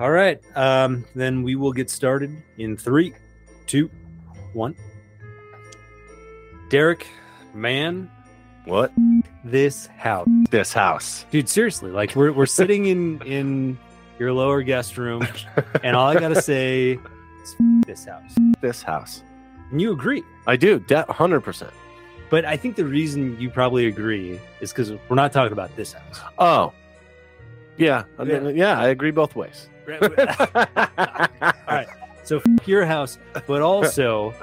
All right. Um, then we will get started in three, two, one. Derek, man, What? this house, This house. dude. Seriously, like we're we're sitting in in your lower guest room, and all I gotta say is this house, This house. and you agree. I do. Hundred percent. But I think the reason you probably agree is because we're not talking about this house. Oh. Yeah. I mean, Yeah. yeah. I agree both ways. All right. So your house, but also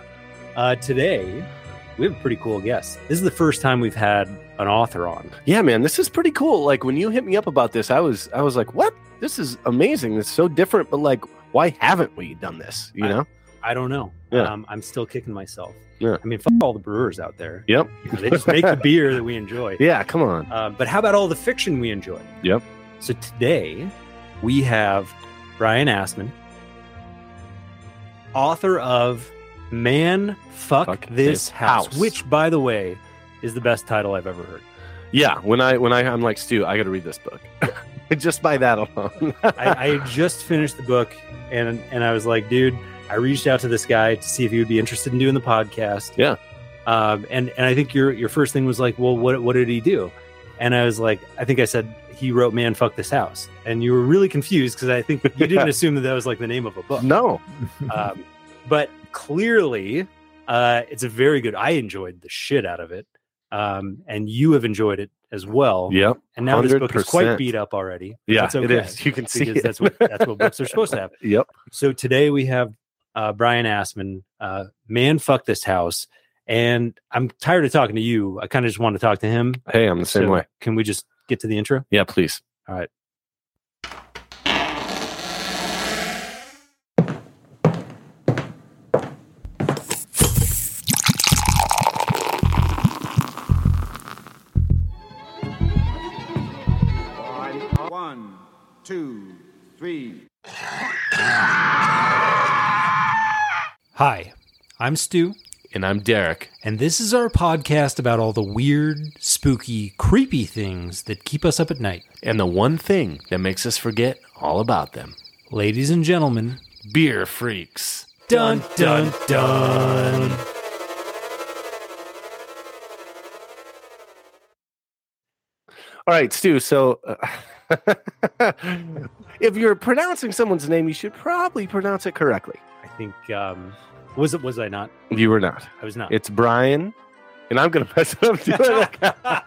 uh, today we have a pretty cool guest. This is the first time we've had an author on. Yeah, man, this is pretty cool. Like when you hit me up about this, I was I was like, "What? This is amazing. It's so different." But like, why haven't we done this? You I- know? I don't know. Yeah. Um, I'm still kicking myself. Yeah. I mean, fuck all the brewers out there. Yep. You know, they just make the beer that we enjoy. Yeah. Come on. Uh, but how about all the fiction we enjoy? Yep. So today we have Brian Assman, author of Man Fuck, Fuck This This House, House. which, by the way, is the best title I've ever heard. Yeah. When I when I I'm like Stu, I got to read this book. Just by that alone. I, I just finished the book and and I was like, dude, I reached out to this guy to see if he would be interested in doing the podcast. Yeah. Um, and and I think your your first thing was like, well, what what did he do? And I was like, I think I said he wrote "Man, fuck this house," and you were really confused because I think you didn't assume that that was like the name of a book. no. Um, but clearly, uh, it's a very good. I enjoyed the shit out of it, um, and you have enjoyed it as well. Yep. And now this book is quite beat up already. Yeah. that's It okay, is. You can see it. that's what that's what books are supposed to have. Yep. So today we have uh, Brian Assman, uh, man, fuck this house, and I'm tired of talking to you. I kind of just want to talk to him. Hey, I'm the same So way. Can we just get to the intro? Yeah. Please. All right. One, two, three. Hi, I'm Stu, And I'm Derek. and this is our podcast about all the weird, spooky, creepy things that keep us up at night. And the one thing that makes us forget all about them Ladies and gentlemen, beer freaks. dun dun dun. All right, Stu. So, uh, if you're pronouncing someone's name, you should probably pronounce it correctly. I think um, was it was I not? You were not. I was not. It's Brian, and I'm gonna mess it up. Too.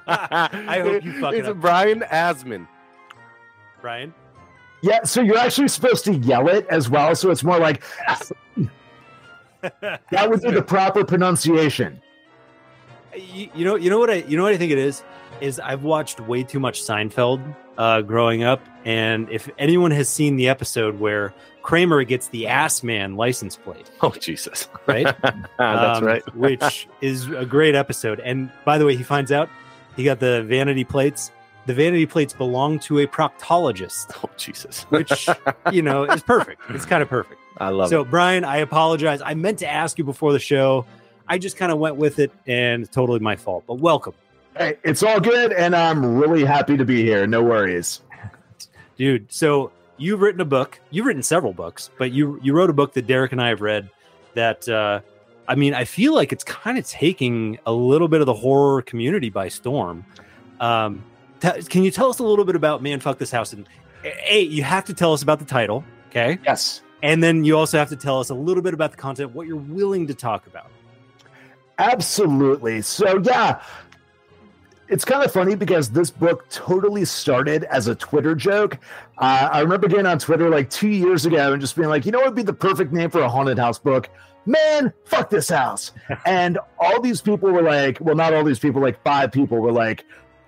I hope you fuck it It's up. Brian Asman. Brian. Yeah, so you're actually supposed to yell it as well, so it's more like that would be the proper pronunciation. you, you know you know what I you know what I think it is is I've watched way too much Seinfeld uh, growing up, and if anyone has seen the episode where Kramer gets the ass man license plate, Oh Jesus! right? That's Um, right. which is a great episode. And by the way, he finds out he got the vanity plates. The vanity plates belong to a proctologist, Oh Jesus! which you know is perfect. It's kind of perfect. I love so, it. So Brian, I apologize. I meant to ask you before the show. I just kind of went with it, and totally my fault. But welcome. Hey, it's all good, and I'm really happy to be here. No worries. dude so you've written a book you've written several books but you you wrote a book that derek and i have read that uh i mean i feel like it's kind of taking a little bit of the horror community by storm um t- can you tell us a little bit about man fuck this house and a you have to tell us about the title okay Yes. and then you also have to tell us a little bit about the content what you're willing to talk about Absolutely. So, yeah, it's kind of funny because this book totally started as a Twitter joke. Uh, I remember getting on Twitter like two years ago and just being like, you know what would be the perfect name for a haunted house book? Man, fuck this house. and all these people were like, well, not all these people, like five people were like,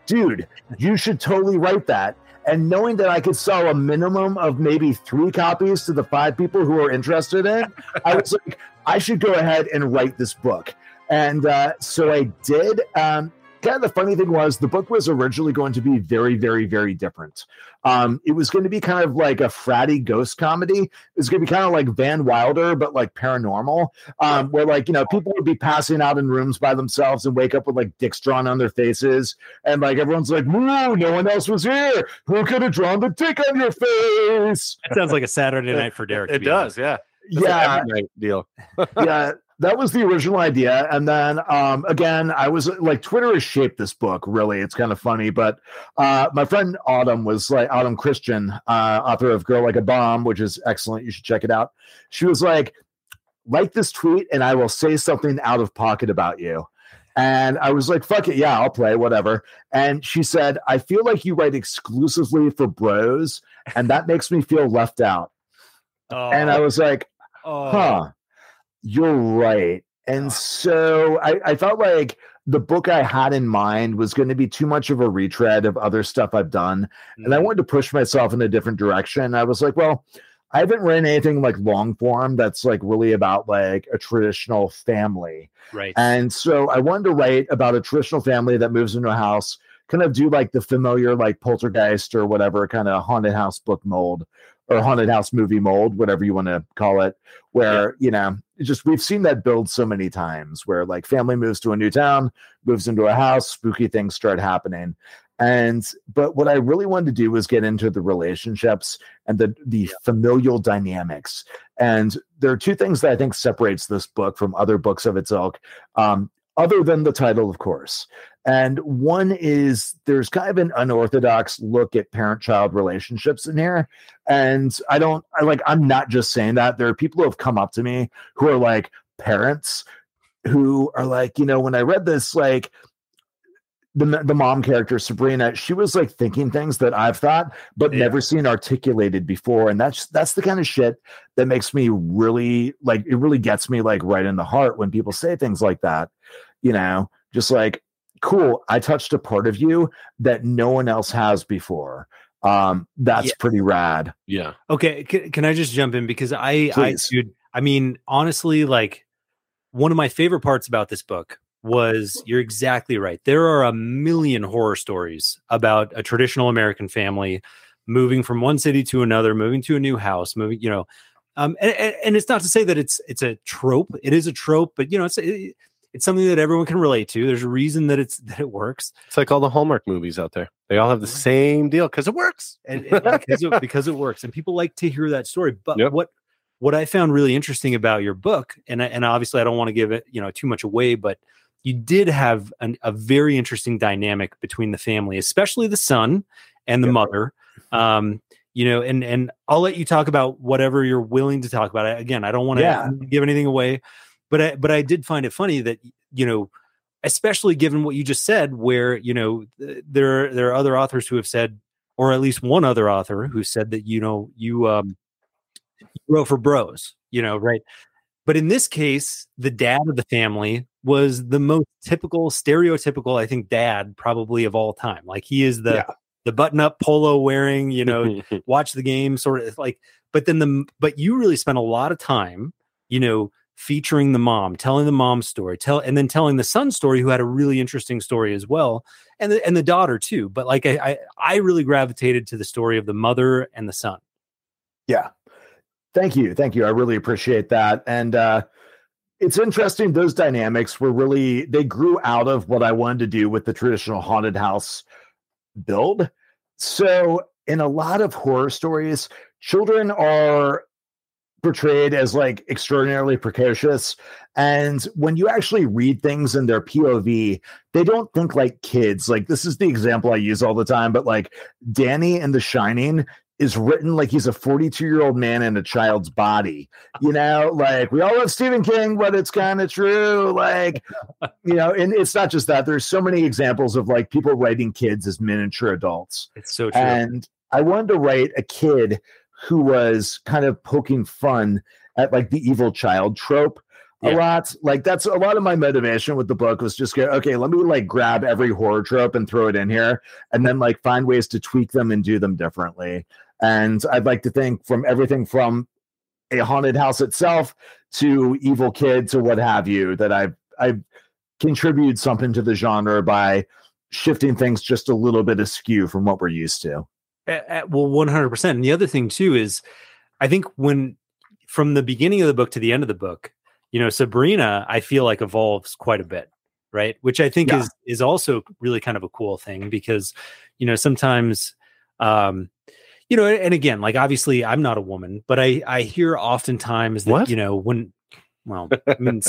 dude, you should totally write that. And knowing that I could sell a minimum of maybe three copies to the five people who are interested in, it, I was like, I should go ahead and write this book. And uh, so I did. Um, kind of the funny thing was the book was originally going to be very, very, very different. Um, it was going to be kind of like a fratty ghost comedy. It was going to be kind of like Van Wilder, but like paranormal, um, where like you know people would be passing out in rooms by themselves and wake up with like dicks drawn on their faces, and like everyone's like, "Woo! No one else was here. Who could have drawn the dick on your face?" That sounds like a Saturday night for Derek. It be honest. does, yeah. That's yeah, deal. yeah that was the original idea. And then um again i was like twitter has shaped this book really. It's kind of funny but uh my friend autumn was like autumn christian uh author of girl like a bomb which is excellent. You should check it out. She was like like this tweet and i will say something out of pocket about you. And I was like, fuck it, yeah, I'll play, whatever. And she said, I feel like you write exclusively for bros, and that makes me feel left out. Oh, And I was like, oh, huh you're right and so I, I felt like the book i had in mind was going to be too much of a retread of other stuff i've done and i mm, wanted to push myself in a different direction i was like well i haven't written anything like long form that's like really about like a traditional family right. and so I wanted to write about a traditional family that moves into a house, kind of do like the familiar like poltergeist or whatever kind of haunted house book mold or haunted house movie mold, whatever you want to call it, where, you know, just we've seen that build so many times where like family moves to a new town, moves into a house, spooky things start happening. And but what I really wanted to do was get into the relationships and the the familial dynamics. And there are two things that I think separates this book from other books of its ilk, um, other than the title, of course. And one is there's kind of an unorthodox look at parent-child relationships in here. And I don't, I like, I'm not just saying that. There are people who have come up to me who are like parents who are like, you know, when I read this, like the the mom character Sabrina, she was like thinking things that I've thought but Yeah. never seen articulated before, and that's that's the kind of shit that makes me really like it really gets me like right in the heart when people say things like that. You know, just like cool, I touched a part of you that no one else has before. Um, that's Yeah. pretty rad. Yeah. Okay, can, can I just jump in because I, I, dude, I mean, honestly, like one of my favorite parts about this book was you're exactly right. There are a million horror stories about a traditional American family moving from one city to another, moving to a new house, moving, you know, um, and, and, and it's not to say that it's it's a trope. It is a trope, but you know, it's it, it's something that everyone can relate to. There's a reason that it's that it works. It's like all the Hallmark movies out there. They all have the same deal because it works. and, and because it, because it works and people like to hear that story but Yep. what what i found really interesting about your book and I, and obviously i don't want to give it you know too much away but you did have an, a very interesting dynamic between the family especially the son and the Yep. mother um you know and and i'll let you talk about whatever you're willing to talk about again i don't want to Yeah. give anything away but i but i did find it funny that you know especially given what you just said where you know there there are other authors who have said or at least one other author who said that you know you um wrote for bros you know right but in this case the dad of the family was the most typical stereotypical i think dad probably of all time like he is the Yeah. the button up polo wearing you know watch the game sort of like but then the but you really spent a lot of time you know featuring the mom telling the mom's story tell and then telling the son's story who had a really interesting story as well and the, and the daughter too but like I, I i really gravitated to the story of the mother and the son Yeah. Thank you. Thank you. I really appreciate that. And uh it's interesting those dynamics were really they grew out of what I wanted to do with the traditional haunted house build. So in a lot of horror stories, children are portrayed as like extraordinarily precocious and when you actually read things in their POV they don't think like kids like this is the example I use all the time but like Danny in The Shining is written like he's a 42 year old man in a child's body. You know, like we all love Stephen King, but it's kind of true. Like, you know, and it's not just that. There's so many examples of like people writing kids as miniature adults. it's so true And I wanted to write a kid who was kind of poking fun at like the evil child trope a lot. Like that's a lot of my motivation with the book was just go, okay, let me like grab every horror trope and throw it in here and then like find ways to tweak them and do them differently. And I'd like to think from everything from a haunted house itself to evil kids or what have you that I've I've contribute something to the genre by shifting things just a little bit askew from what we're used to. A- a- well, one hundred percent. And the other thing too is, I think when from the beginning of the book to the end of the book, you know, Sabrina, I feel like evolves quite a bit, right? Which I think Yeah. is is also really kind of a cool thing because, you know, sometimes, um, you know, and again, like obviously, I'm not a woman, but I I hear oftentimes that What? you know when, well, I mean,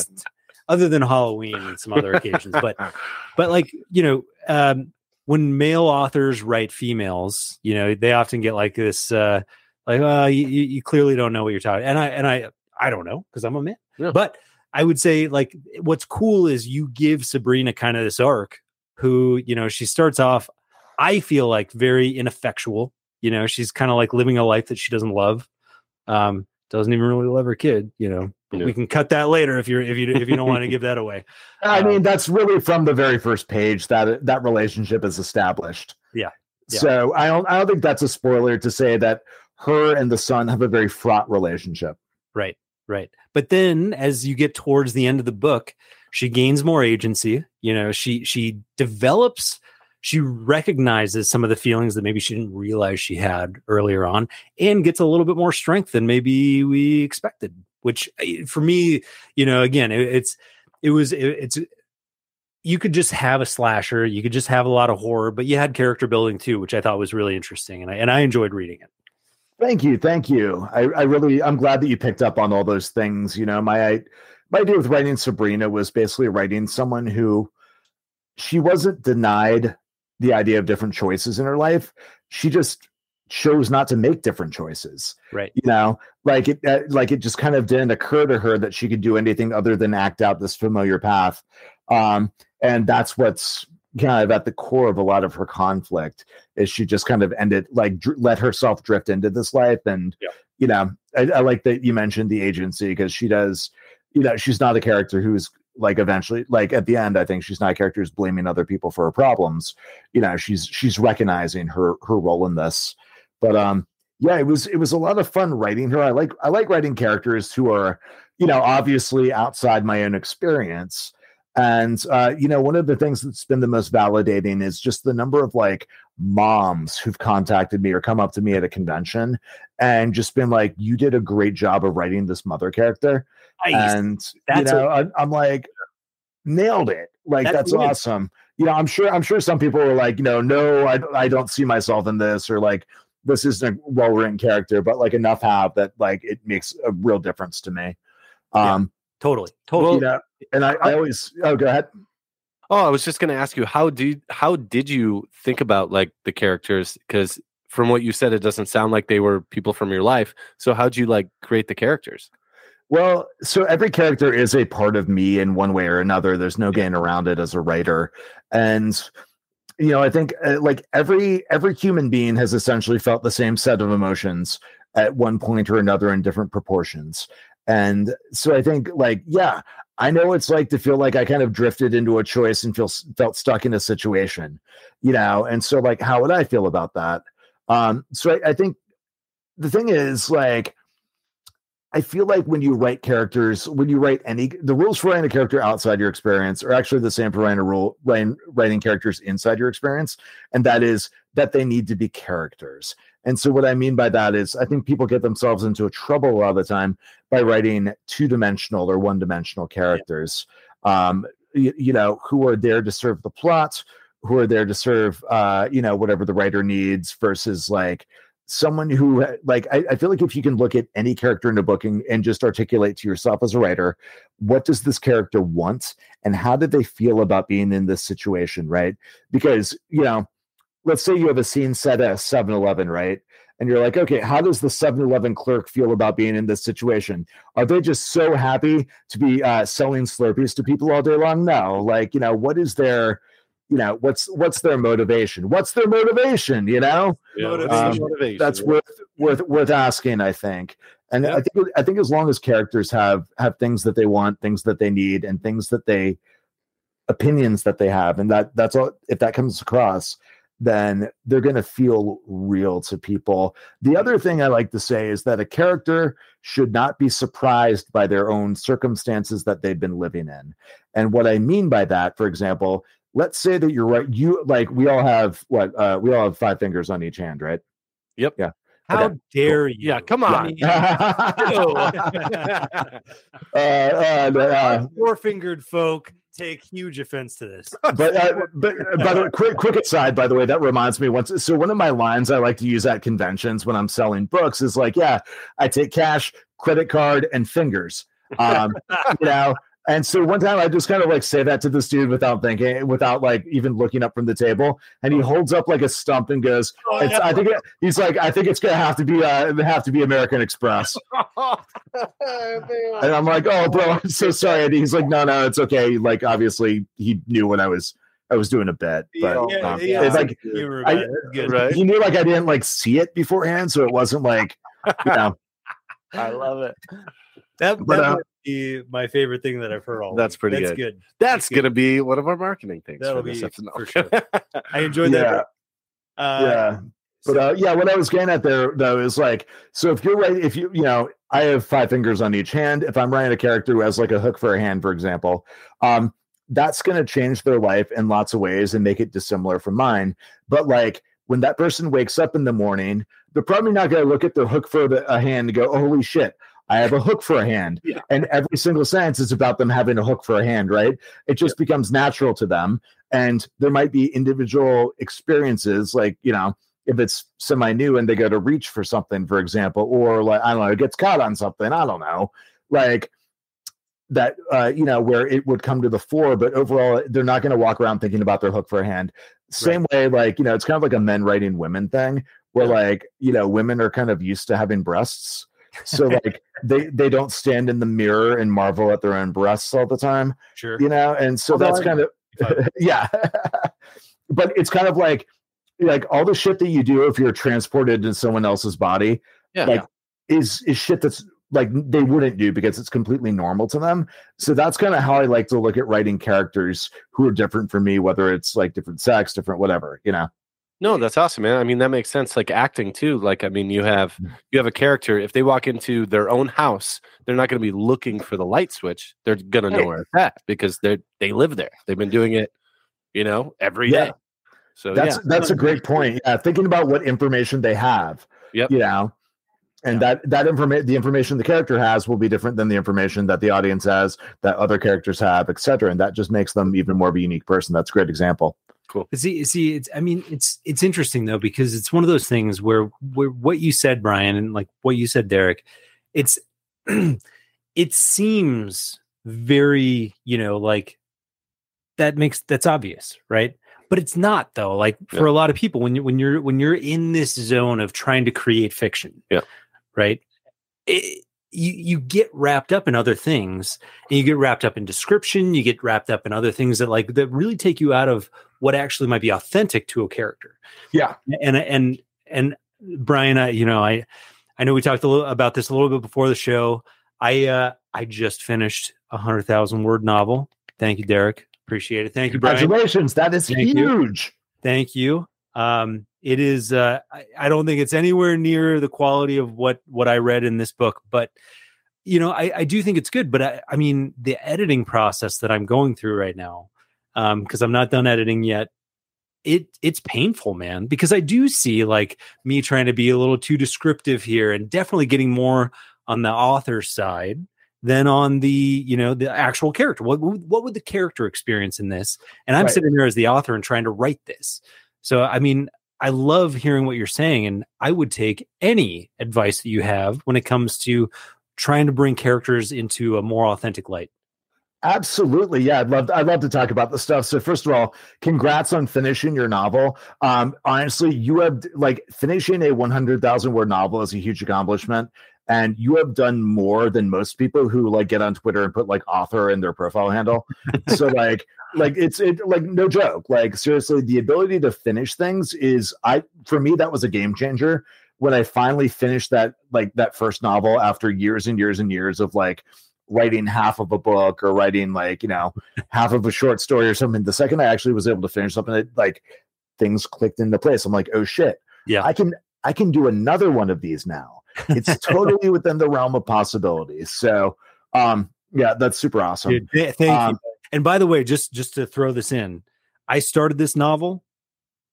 other than Halloween and some other occasions, but but like you know um when male authors write females you know they often get like this uh like uh you, you you clearly don't know what you're talking and i and i i don't know because i'm a man. Yeah. but i would say like what's cool is you give sabrina kind of this arc who you know she starts off i feel like very ineffectual. You know she's kind of like living a life that she doesn't love. Um doesn't even really love her kid you know Yeah. we can cut that later if you're if you if you don't want to give that away I Um, mean, that's really from the very first page that that relationship is established. Yeah. Yeah. So I don't I don't think that's a spoiler to say that her and the son have a very fraught relationship. Right, right. But then as you get towards the end of the book, she gains more agency. You know, she she develops, she recognizes some of the feelings that maybe she didn't realize she had earlier on and gets a little bit more strength than maybe we expected, which eh, for me, you know, again, it, it's it was it, it's you could just have a slasher, you could just have a lot of horror, but you had character building too, which I thought was really interesting and I and I enjoyed reading it. Thank you, thank you. I, I really I'm glad that you picked up on all those things. You know, my I, my idea with writing Sabrina was basically writing someone who she wasn't denied the idea of different choices in her life. She just chose not to make different choices. Right. You know, like it uh, like it just kind of didn't occur to her that she could do anything other than act out this familiar path. Um, and that's what's kind of at the core of a lot of her conflict is she just kind of ended like dr- let herself drift into this life and Yeah. you know I, I like that you mentioned the agency because she does you know she's not a character who's like eventually like at the end i think she's not a character who's blaming other people for her problems. You know she's she's recognizing her her role in this. But um yeah it was it was a lot of fun writing her. I like i like writing characters who are you know obviously outside my own experience. And uh, you know, one of the things that's been the most validating is just the number of like moms who've contacted me or come up to me at a convention and just been like, "You did a great job of writing this mother character," and you That's a- know, I, I'm like, nailed it. Like That's that's, awesome. You know, I'm sure I'm sure some people are like, you know, no, I I don't see myself in this, or like this isn't a well written character, but like enough have that like it makes a real difference to me. Yeah. Um, totally, totally. you know, and I, I always oh go ahead. Oh, I was just going to ask you how did how did you think about like the characters? Because from what you said, it doesn't sound like they were people from your life. So how'd you like create the characters? Well, so every character is a part of me in one way or another. There's no getting around it as a writer, and you know, I think uh, like every every human being has essentially felt the same set of emotions at one point or another in different proportions. And so I think like yeah, I know it's like to feel like I kind of drifted into a choice and feel felt stuck in a situation, you know. And so like, how would I feel about that? Um, so I, I think the thing is like I feel like when you write characters, when you write any, the rules for writing a character outside your experience are actually the same for writing a rule, writing, writing characters inside your experience, and that is that they need to be characters. And so, what I mean by that is, I think people get themselves into a trouble a lot of the time by writing two-dimensional or one-dimensional characters. Um, you, you know, who are there to serve the plot, who are there to serve, uh, you know, whatever the writer needs, versus like someone who like I, I, feel like if you can look at any character in a book and, and, just articulate to yourself as a writer what does this character want and how did they feel about being in this situation right? Because you know let's say you have a scene set at 7-eleven right? And you're like okay how does the 7-eleven clerk feel about being in this situation? Are they just so happy to be uh, selling slurpees to people all day long? No like you know what is their you know what's what's their motivation what's their motivation you know Yeah, um, that's worth worth worth asking i think and Yeah. i think i think as long as characters have have things that they want things that they need and things that they opinions that they have and that that's all if that comes across then they're going to feel real to people. The other thing I like to say is that a character should not be surprised by their own circumstances that they've been living in. And what I mean by that, for example, let's say that you're right. You like we all have what uh, we all have five fingers on each hand, right? Yep. Yeah. How Okay, dare you? Yeah, come on. uh, uh, uh, Four fingered folk take huge offense to this. but uh, but uh, by the way, quick quick aside, by the way, that reminds me once. So one of my lines I like to use at conventions when I'm selling books is like, yeah, I take cash, credit card, and fingers. Um, you know. And so one time I just kind of like say that to this dude without thinking, without like even looking up from the table, and he holds up like a stump and goes, it's, "I think it, he's like, I think it's gonna have to be uh, have to be American Express." And I'm like, "Oh, bro, I'm so sorry." And he's like, "No, no, it's okay." Like, obviously, he knew when I was I was doing a bet, but yeah, um, yeah, it's like I- about it. That's good. right? he knew like I didn't like see it beforehand, so it wasn't like you know. I love it. That, But, that uh, might be my favorite thing that I've heard all. That's week. pretty That's good. good. That's good. gonna be one of our marketing things. That'll for be for sure. I enjoyed Yeah. that. Uh, yeah. But uh, yeah, what I was getting at there though is like, so if you're right, if you you know, I have five fingers on each hand. If I'm writing a character who has like a hook for a hand, for example, um, that's going to change their life in lots of ways and make it dissimilar from mine. But like when that person wakes up in the morning, they're probably not going to look at their hook for the, a hand and go, oh, "Holy shit, I have a hook for a hand." Yeah. And every single sentence is about them having a hook for a hand, right? It just becomes natural to them, and there might be individual experiences, like you know if it's semi new and they go to reach for something, for example, or like I don't know, it gets caught on something. I don't know, like that, uh, you know, where it would come to the fore. But overall, they're not going to walk around thinking about their hook for a hand. Same way, like you know, it's kind of like a men writing women thing, where Yeah. like you know, women are kind of used to having breasts. So like they they don't stand in the mirror and marvel at their own breasts all the time Sure. you know? And so Although that's I- kind of yeah. But it's kind of like like all the shit that you do if you're transported in someone else's body Yeah. like is is shit that's like they wouldn't do because it's completely normal to them. So that's kind of how i like to look at writing characters who are different from me whether it's like different sex different whatever you know No, that's awesome, man. I mean, that makes sense. Like acting too. Like, I mean, you have you have a character. If they walk into their own house, they're not going to be looking for the light switch. They're going to know where it's at because they they live there. They've been doing it, you know, every day. Yeah. So that's yeah, that's a great point yeah thinking about what information they have Yep. you know and that that information the information the character has will be different than the information that the audience has that other characters have etc and that just makes them even more of a unique person that's a great example But See, see, it's. I mean, it's it's interesting though because it's one of those things where where what you said, Brian, and like what you said, Derek. It's it seems very, you know, like that makes that's obvious, right? But it's not though. Like for a lot of people, when you when you're when you're in this zone of trying to create fiction, Yeah. right. It, you you get wrapped up in other things and you get wrapped up in description you get wrapped up in other things that like that really take you out of what actually might be authentic to a character. Yeah. And and and brian I, you know i i know we talked a little about this a little bit before the show. I uh i just finished a hundred thousand word novel. Thank you derek. Appreciate it. Thank you brian. Congratulations. That is Thank you. huge. Thank you. Um, it is. Uh, I, I don't think it's anywhere near the quality of what what I read in this book, but you know, I, I do think it's good. But I, I mean, the editing process that I'm going through right now, because I'm not done editing yet. It it's painful, man, because I do see like me trying to be a little too descriptive here, and definitely getting more on the author side than on the you know the actual character. What would- what would the character experience in this? And I'm Right. sitting there as the author and trying to write this. So I mean, I love hearing what you're saying, and I would take any advice that you have when it comes to trying to bring characters into a more authentic light. Absolutely. Yeah, I'd love I'd love to talk about the stuff. So first of all, congrats on finishing your novel. Um honestly, you have like finishing a 100,000 word novel is a huge accomplishment and you have done more than most people who like get on Twitter and put like author in their profile handle. so like like it's it like no joke. Like seriously, the ability to finish things is I for me that was a game changer when I finally finished that like that first novel after years and years and years of like writing half of a book or writing like you know half of a short story or something the second i actually was able to finish something like things clicked into place. I'm like, oh shit, Yeah. I can I can do another one of these now. It's totally within the realm of possibilities. So, um, yeah, that's super awesome. Dude, th- thank Um, you. And by the way, just just to throw this in, I started this novel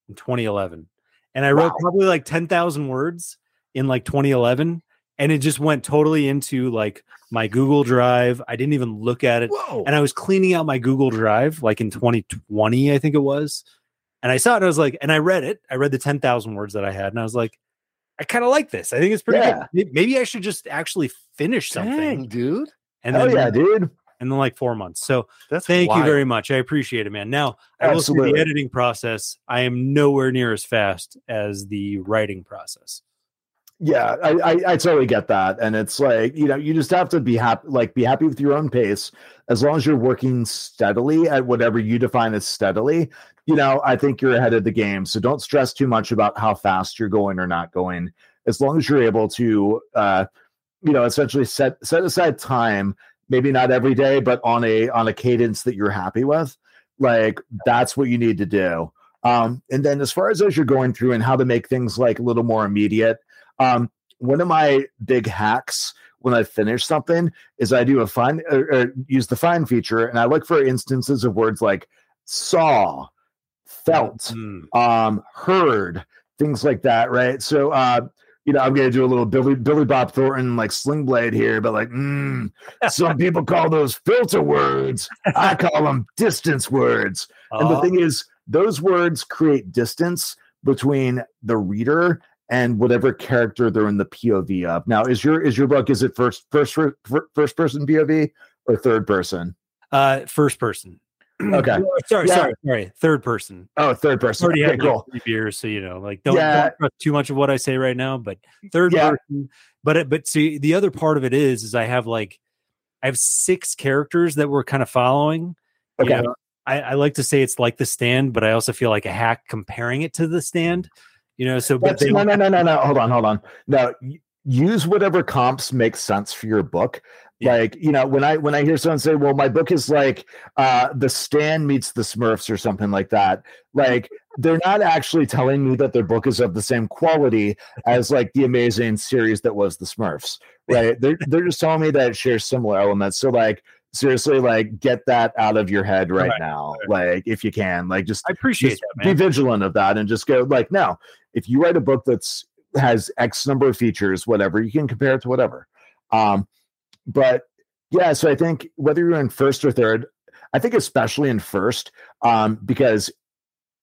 in 2011, and I wrote probably like 10,000 words in like 2011, and it just went totally into like my Google Drive. I didn't even look at it, Whoa. and I was cleaning out my Google Drive like in 2020, I think it was, and I saw it. And I was like, and I read it. I read the 10,000 words that I had, and I was like. I kind of like this. I think it's pretty Yeah. good. Maybe I should just actually finish something. Dang, dude. And Hell then, yeah, dude. and then like four months. So That's Thank you very much. I appreciate it, man. Now, I will say the Absolutely. editing process, I am nowhere near as fast as the writing process. Yeah, I, I I totally get that, and it's like you know you just have to be happy, like be happy with your own pace, as long as you're working steadily at whatever you define as steadily. You know, I think you're ahead of the game, so don't stress too much about how fast you're going or not going. As long as you're able to, uh, you know, essentially set set aside time, maybe not every day, but on a on a cadence that you're happy with. Like that's what you need to do. Um, and then as far as as you're going through and how to make things like a little more immediate um, one of my big hacks when I finish something is I do a find or, or use the find feature and I look for instances of words like saw, felt, Mm. um, heard, things like that, right? So, uh, you know, I'm gonna do a little Billy Billy Bob Thornton like sling blade here, but like, mm, some people call those filter words. I call them distance words. And the Uh, thing is, those words create distance between the reader and whatever character they're in the POV of. Now, is your is your book is it first first first person POV or third person? uh, first person. Okay. Sorry, Yeah. sorry, sorry. Third person. Oh, third person. Already Okay, had cool. three beers, so you know, like don't, Yeah. don't trust too much of what I say right now. But third Yeah. person. But it- but see, the other part of it is, is I have like, I have six characters that we're kind of following. You Okay. know, I, I like to say it's like the stand, but I also feel like a hack comparing it to the stand. You know, so but they no, no, no, no, no. Hold on, hold on. Now use whatever comps make sense for your book. Yeah. Like, you know, when I when I hear someone say, "Well, my book is like uh the Stand meets the Smurfs" or something like that, like they're not actually telling me that their book is of the same quality as like the amazing series that was the Smurfs, right? They're they're just telling me that it shares similar elements. So, like, seriously, like, get that out of your head right, Right, now, like, if you can, like, just I appreciate just that, be vigilant of that and just go like no if you write a book that's has x number of features whatever you can compare it to whatever. Um but yeah so i think whether you're in first or third i think especially in first um because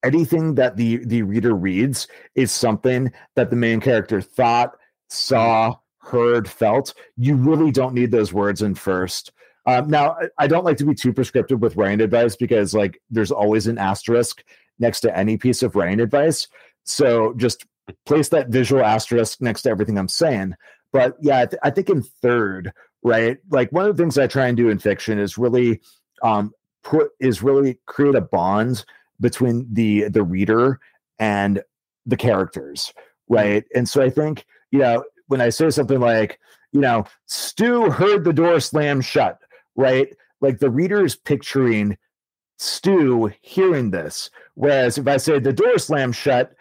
anything that the the reader reads is something that the main character thought saw heard felt. You really don't need those words in first um, now I- don't like to be too prescriptive with writing advice because like there's always an asterisk next to any piece of writing advice. So just place that visual asterisk next to everything I'm saying. But yeah, I, th- I think in third, right? Like one of the things I try and do in fiction is really um, put is really create a bond between the the reader and the characters, right? And so I think you know when I say something like you know Stu heard the door slam shut, right? Like the reader is picturing Stu hearing this. Whereas if I say the door slammed shut,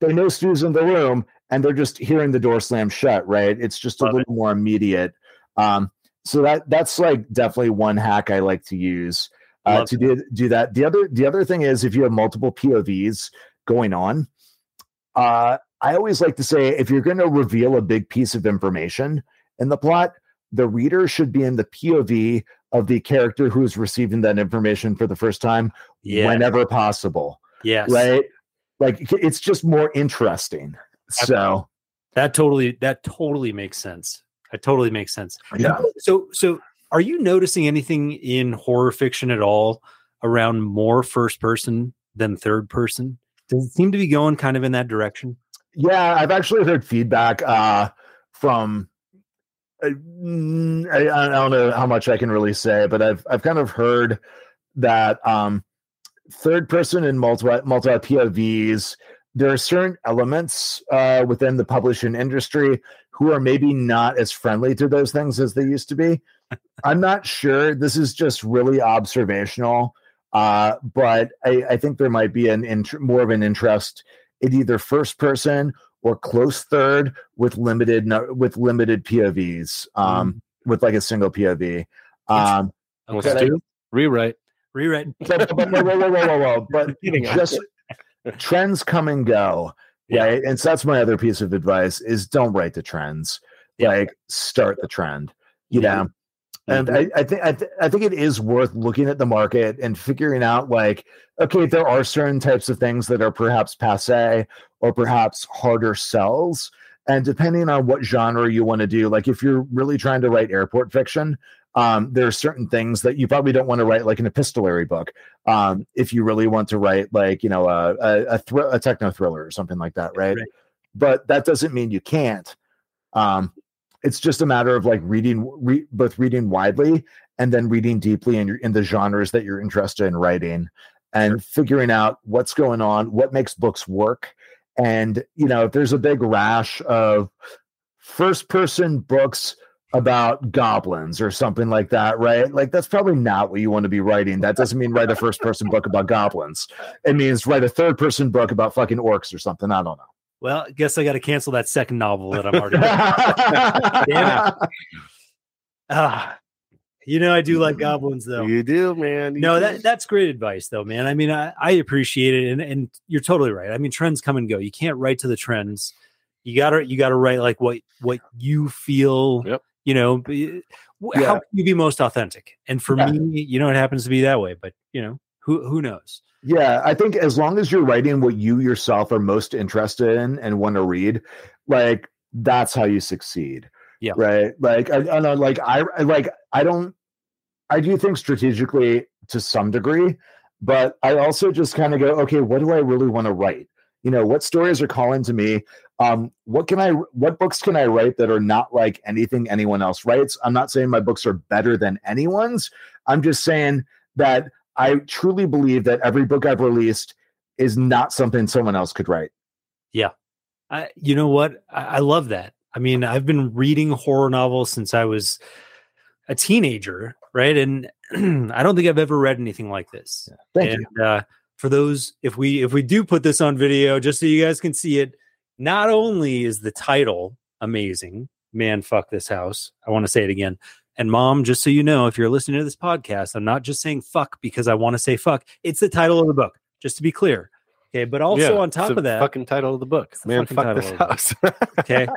they know Stu's in the room and they're just hearing the door slam shut, right? It's just a Love little more immediate. Um, so that that's like definitely one hack I like to use uh, to do do that. The other the other thing is if you have multiple POVs going on, uh, I always like to say if you're going to reveal a big piece of information in the plot, the reader should be in the POV of the character who's receiving that information for the first time Yeah. whenever possible yes. right like it's just more interesting so That totally that totally makes sense. That totally makes sense. yeah So so are you noticing anything in horror fiction at all around more first person than third person? Does it seem to be going kind of in that direction? yeah i've actually heard feedback uh from I, I don't know how much i can really say but i've i've kind of heard that um third person and multi multi povs there are certain elements uh, within the publishing industry who are maybe not as friendly to those things as they used to be. I'm not sure. This is just really observational. Uh, but I, I think there might be an int- more of an interest in either first person or close third with limited with limited POVs, um, with like a single POV. Um, What's Okay. but I- do? Rewrite. Rewrite. but, but, whoa, whoa, whoa, whoa, whoa, whoa. But just trends come and go. Yeah. Right. And so that's my other piece of advice is don't write the trends. Yeah. Like start the trend. You Yeah. know. And I, I think I, th- I think it is worth looking at the market and figuring out like, okay, there are certain types of things that are perhaps passe or perhaps harder sells. And depending on what genre you want to do, like if you're really trying to write airport fiction, um, there are certain things that you probably don't want to write like an epistolary book. Um, if you really want to write like you know a a, a, thr- a techno thriller or something like that, right? Right. But that doesn't mean you can't. Um, it's just a matter of like reading, re- both reading widely and then reading deeply in your in the genres that you're interested in writing, and figuring out what's going on, what makes books work, and you know if there's a big rash of first person books about goblins or something like that, right? Like that's probably not what you want to be writing. That doesn't mean write a first person book about goblins. It means write a third person book about fucking orcs or something. I don't know. Well, I guess I got to cancel that second novel that I'm already. Damn Damn ah, you know, I do like goblins though. You do, man. You No, do. that that's great advice though, man. I mean, I, I appreciate it, and and you're totally right. I mean, trends come and go. You can't write to the trends. You gotta you gotta write like what what you feel. Yep. You know, be- Yeah. how can you be most authentic? And for Yeah. me, you know, it happens to be that way. But you know, who who knows? Yeah, I think as long as you're writing what you yourself are most interested in and want to read, like that's how you succeed. Yeah. Right. Like I, I know, like I I- like I don't I do think strategically to some degree, but I also just kind of go, okay, what do I really want to write? You know, what stories are calling to me? Um, what can I what books can I write that are not like anything anyone else writes? I'm not saying my books are better than anyone's. I'm just saying that I truly believe that every book I've released is not something someone else could write. Yeah. I, you know what? I, I love that. I mean, I've been reading horror novels since I was a teenager, right? And I don't think I've ever read anything like this. Thank and you. uh, for those, if we if we do put this on video, just so you guys can see it, not only is the title amazing, man, fuck this house. I want to say it again. And mom, just so you know, if you're listening to this podcast, I'm not just saying fuck because I want to say fuck. It's the title of the book, just to be clear. Okay, but also Yeah, on top of that, fucking title of the book, the man. fucking Fuck title this of the house. okay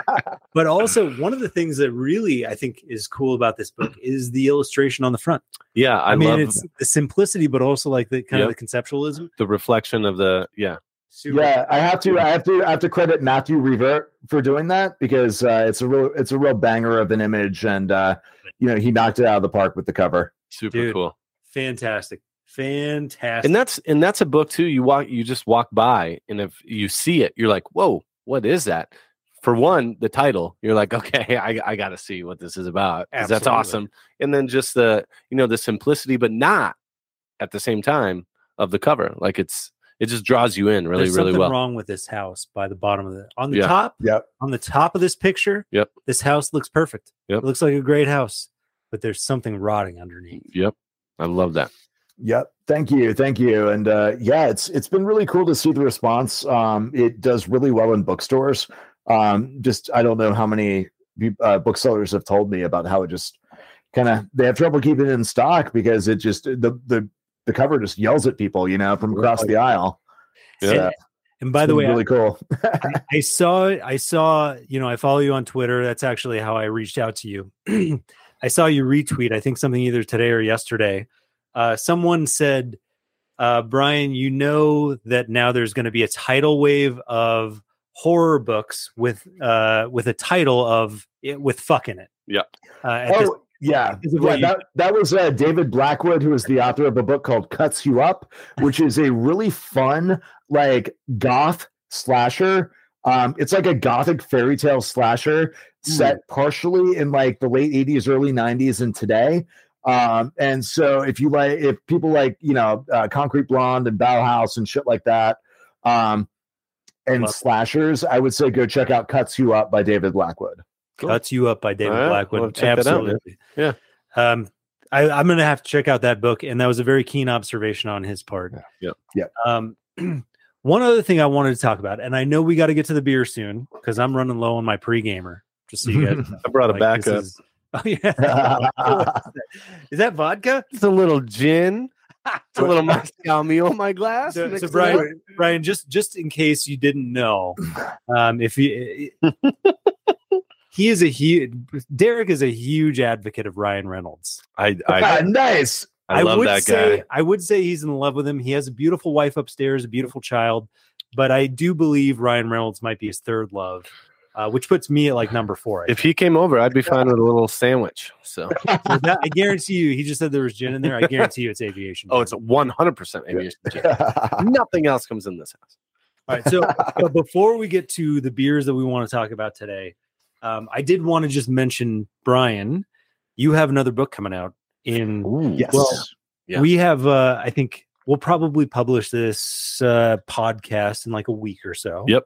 but also one of the things that really i think is cool about this book is the illustration on the front yeah, I, i, mean love it's the simplicity but also like the kind Yep. of the conceptualism the reflection of the yeah. Super- Yeah, I have to. I have to. I have to credit Matthew Revert for doing that because uh, it's a real. It's a real banger of an image, and uh, you know he knocked it out of the park with the cover. Super Dude. cool. fantastic fantastic And that's and that's a book too. You walk, you just walk by, and if you see it, you're like, "Whoa, what is that?" For one, the title, you're like, "Okay, I, I got to see what this is about." 'cause That's awesome. And then just the you know the simplicity, but not at the same time of the cover. Like it's it just draws you in really There's really something well. wrong with this house by the bottom of the on the Yeah. top Yep. on the top of this picture Yep. this house looks perfect Yep. it looks like a great house but there's something rotting underneath Yep, I love that. Yep. Thank you. Thank you. And uh, yeah, it's it's been really cool to see the response. Um, it does really well in bookstores. Um, just I don't know how many uh, booksellers have told me about how it just kind of they have trouble keeping it in stock because it just the the the cover just yells at people, you know, from across the aisle. Yeah. and, and by It's the way really cool. I, I saw I saw you know I follow you on Twitter. That's actually how I reached out to you. I saw you retweet. I think something either today or yesterday. Uh, someone said, uh, "Brian, you know that now there's going to be a tidal wave of horror books with uh, with a title of it, with fuck in it." Yeah. Uh, at this- Oh, yeah. that, that was uh, David Blackwood, who is the author of a book called Cuts You Up, which is a really fun, like, goth slasher. Um, it's like a gothic fairy tale slasher set partially in like the late 80s, early 90s, and today. Um, and so if you like, if people like, you know, uh, Concrete Blonde and Bauhaus and shit like that, um, and Love slashers, I would say go check out Cuts You Up by David Blackwood. Cool. Cuts You Up by David All right, Blackwood. we'll check that out. Absolutely. Yeah. Um, I, I'm gonna have to check out that book, and that was a very keen observation on his part. Yeah. Yeah. Um, one other thing I wanted to talk about, and I know we got to get to the beer soon because I'm running low on my pre-gamer. Just so you guys, I brought a like, this backup. is- oh yeah, is that vodka? It's a little gin. It's a little Moscow Mule in my glass. So, so Brian. Brian, just just in case you didn't know, um, if he he is a huge Derek is a huge advocate of Ryan Reynolds. I Ah, I, nice. I love would that say guy. I would say he's in love with him. He has a beautiful wife upstairs, a beautiful child, but I do believe Ryan Reynolds might be his third love, uh, which puts me at like number four. I If he came over, I'd be fine with a little sandwich. So, that- I guarantee you, he just said there was gin in there. I guarantee you, it's aviation. oh, gin. it's one hundred percent aviation gin. Nothing else comes in this house. All right. So, but before we get to the beers that we want to talk about today, um, I did want to just mention Brian. You have another book coming out in. yes. Well, Yeah. We have. Uh, I think we'll probably publish this uh, podcast in like a week or so. Yep.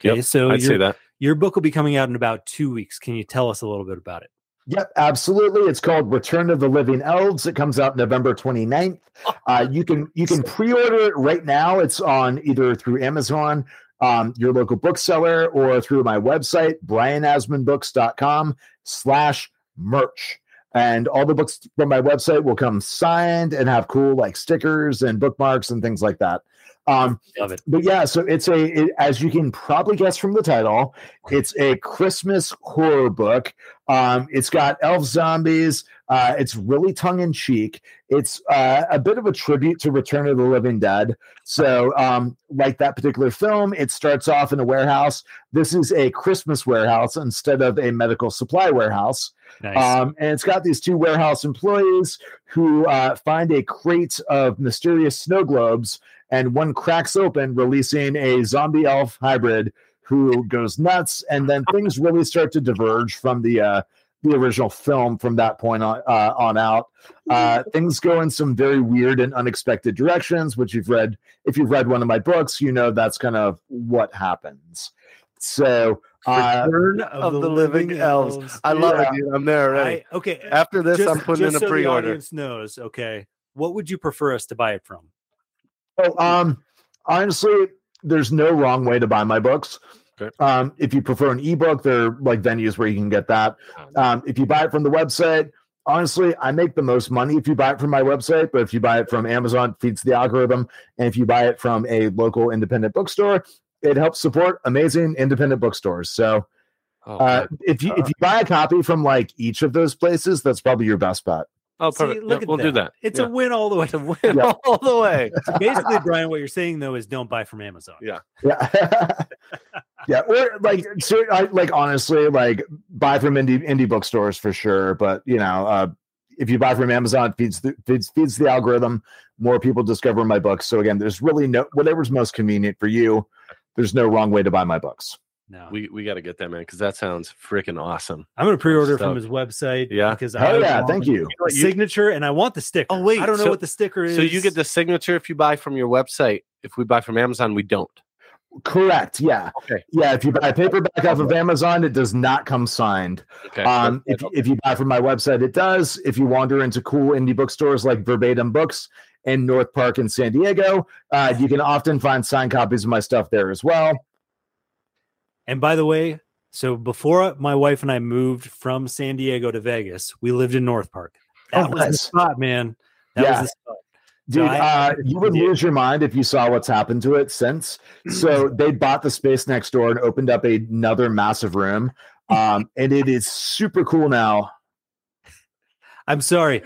Okay. Yep, So I'd your, say that. your book will be coming out in about two weeks. Can you tell us a little bit about it? Yep, absolutely. It's called Return of the Living Elves. It comes out November 29th. Uh, you can you can pre-order it right now. It's on either through Amazon, um, your local bookseller, or through my website, brianasmanbooks.com slash merch. And all the books from my website will come signed and have cool like stickers and bookmarks and things like that. Um, Love it. but yeah, so it's a it, as you can probably guess from the title, it's a Christmas horror book. Um, it's got elf zombies. Uh, it's really tongue in cheek. It's uh, a bit of a tribute to Return of the Living Dead. So, um, like that particular film, it starts off in a warehouse. This is a Christmas warehouse instead of a medical supply warehouse. Nice. Um, and it's got these two warehouse employees who uh, find a crate of mysterious snow globes, and one cracks open, releasing a zombie elf hybrid who goes nuts. And then things really start to diverge from the uh, the original film from that point on uh, on out. Uh, things go in some very weird and unexpected directions, which you've read. If you've read one of my books, you know that's kind of what happens. So. Uh, Return of the Living Elves. I love Yeah. it, dude. I'm there already. I, okay. After this, just- I'm putting in a so pre-order. audience knows. Okay. What would you prefer us to buy it from? Oh, um, honestly, there's no wrong way to buy my books. Okay. Um, if you prefer an ebook, there are like venues where you can get that. Um, if you buy it from the website, honestly, I make the most money if you buy it from my website. But if you buy it from Amazon, it feeds the algorithm, and if you buy it from a local independent bookstore, it helps support amazing independent bookstores. So, Oh, uh, if you if you buy a copy from like each of those places, that's probably your best bet. Oh See, perfect. look Yeah, at we'll do that. It's Yeah. a win all the way. to win Yeah. all the way. So basically, Brian, what you're saying though is don't buy from Amazon. Yeah. Yeah. yeah. Or like, so, I, like honestly, like buy from indie indie bookstores for sure. But you know, uh, if you buy from Amazon, it feeds the feeds, feeds the algorithm. More people discover my books. So again, there's really no whatever's most convenient for you. There's no wrong way to buy my books. No, We we got to get that man because that sounds freaking awesome. I'm going to pre-order from his website. Yeah. because Hell I yeah, thank you. signature and I want the sticker. Oh, wait, I don't know so- what the sticker is. So you get the signature if you buy from your website. If we buy from Amazon, we don't. Correct. Yeah. Okay. Yeah. If you buy a paperback off of Amazon, it does not come signed. Okay. Um, if, if you buy from my website, it does. If you wander into cool indie bookstores like Verbatim Books in North Park in San Diego, uh, you can often find signed copies of my stuff there as well. And by the way, so before my wife and I moved from San Diego to Vegas, we lived in North Park. That Oh, was the spot, man. That Yeah. was the spot. Dude, uh, you would lose your mind if you saw what's happened to it since. So they bought the space next door and opened up another massive room. Um, and it is super cool now. I'm sorry.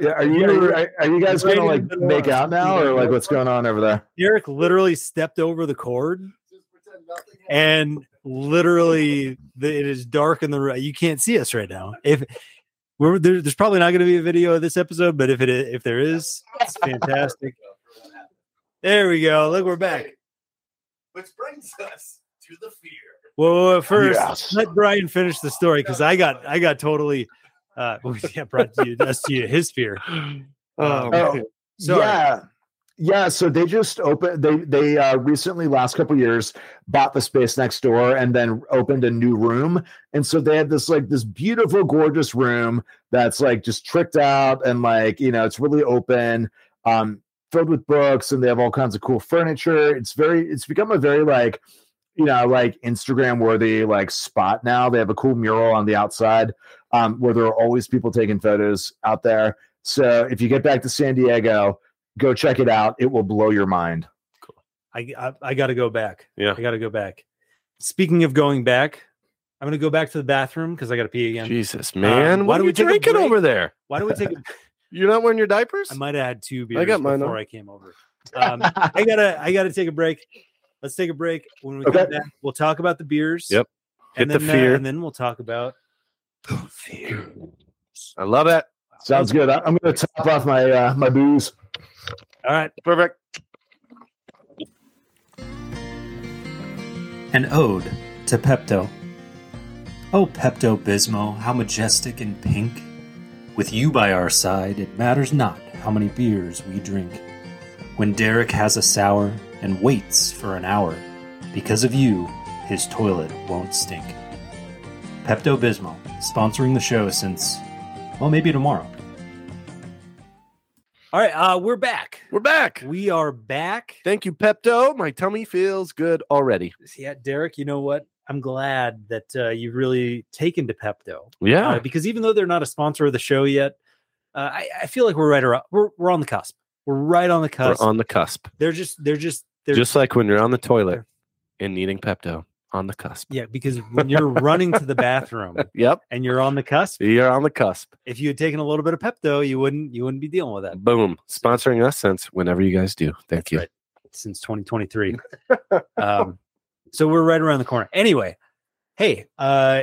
Yeah, are you are, are you guys gonna like make out now, or like what's going on over there? Derek literally stepped over the cord and literally the, it is dark in the room. You can't see us right now. If we're there, there's probably not going to be a video of this episode, but if it is, if there is, it's fantastic. There we go. Look, we're back. Which brings us to the fear. Well, first, Yes. let Brian finish the story because I got I got totally uh yeah, brought to you that's to you his fear. Oh, Um, Oh, sorry. yeah, Yeah, so they just opened. They they uh, recently, last couple years, bought the space next door and then opened a new room. And so they had this like this beautiful, gorgeous room that's like just tricked out and like you know it's really open, um, filled with books, and they have all kinds of cool furniture. It's very, it's become a very like you know like Instagram worthy like spot now. They have a cool mural on the outside um, where there are always people taking photos out there. So if you get back to San Diego go check it out. It will blow your mind. I I, I got to go back. Yeah. I got to go back. Speaking of going back, I'm going to go back to the bathroom because I got to pee again. Jesus, man. why don't we you take a drinking over there? Why don't we take? A, You're not wearing your diapers? I might have had two beers I got mine before on. I came over. Um, I gotta I gotta take a break. Let's take a break. When we Okay. come back, we'll talk about the beers. Yep. And Hit the then, uh, fear. and then we'll talk about the fear. I love it. Sounds good. I- I'm going to top off my uh, my booze. All right. Perfect. An ode to Pepto. Oh, Pepto Bismol, how majestic and pink. With you by our side, it matters not how many beers we drink. When Derek has a sour and waits for an hour, because of you, his toilet won't stink. Pepto Bismol, sponsoring the show since, well, maybe tomorrow. All right. Uh, we're back. We're back. We are back. Thank you, Pepto. My tummy feels good already. Yeah, Derek. You know what? I'm glad that uh, you've really taken to Pepto. Yeah. uh, because even though they're not a sponsor of the show yet, uh, I, I feel like we're right around. We're we're on the cusp. We're right on the cusp. We're on the cusp. they're just they're just they're Just like when you're on the toilet and needing Pepto on the cusp. yeah. Because when you're running to the bathroom Yep. and you're on the cusp, You're on the cusp. if you had taken a little bit of Pepto, you wouldn't you wouldn't be dealing with that. Boom. Sponsoring us since whenever you guys do. Thank That's you. right. Since 2023. um, so we're right around the corner. Anyway, hey, uh,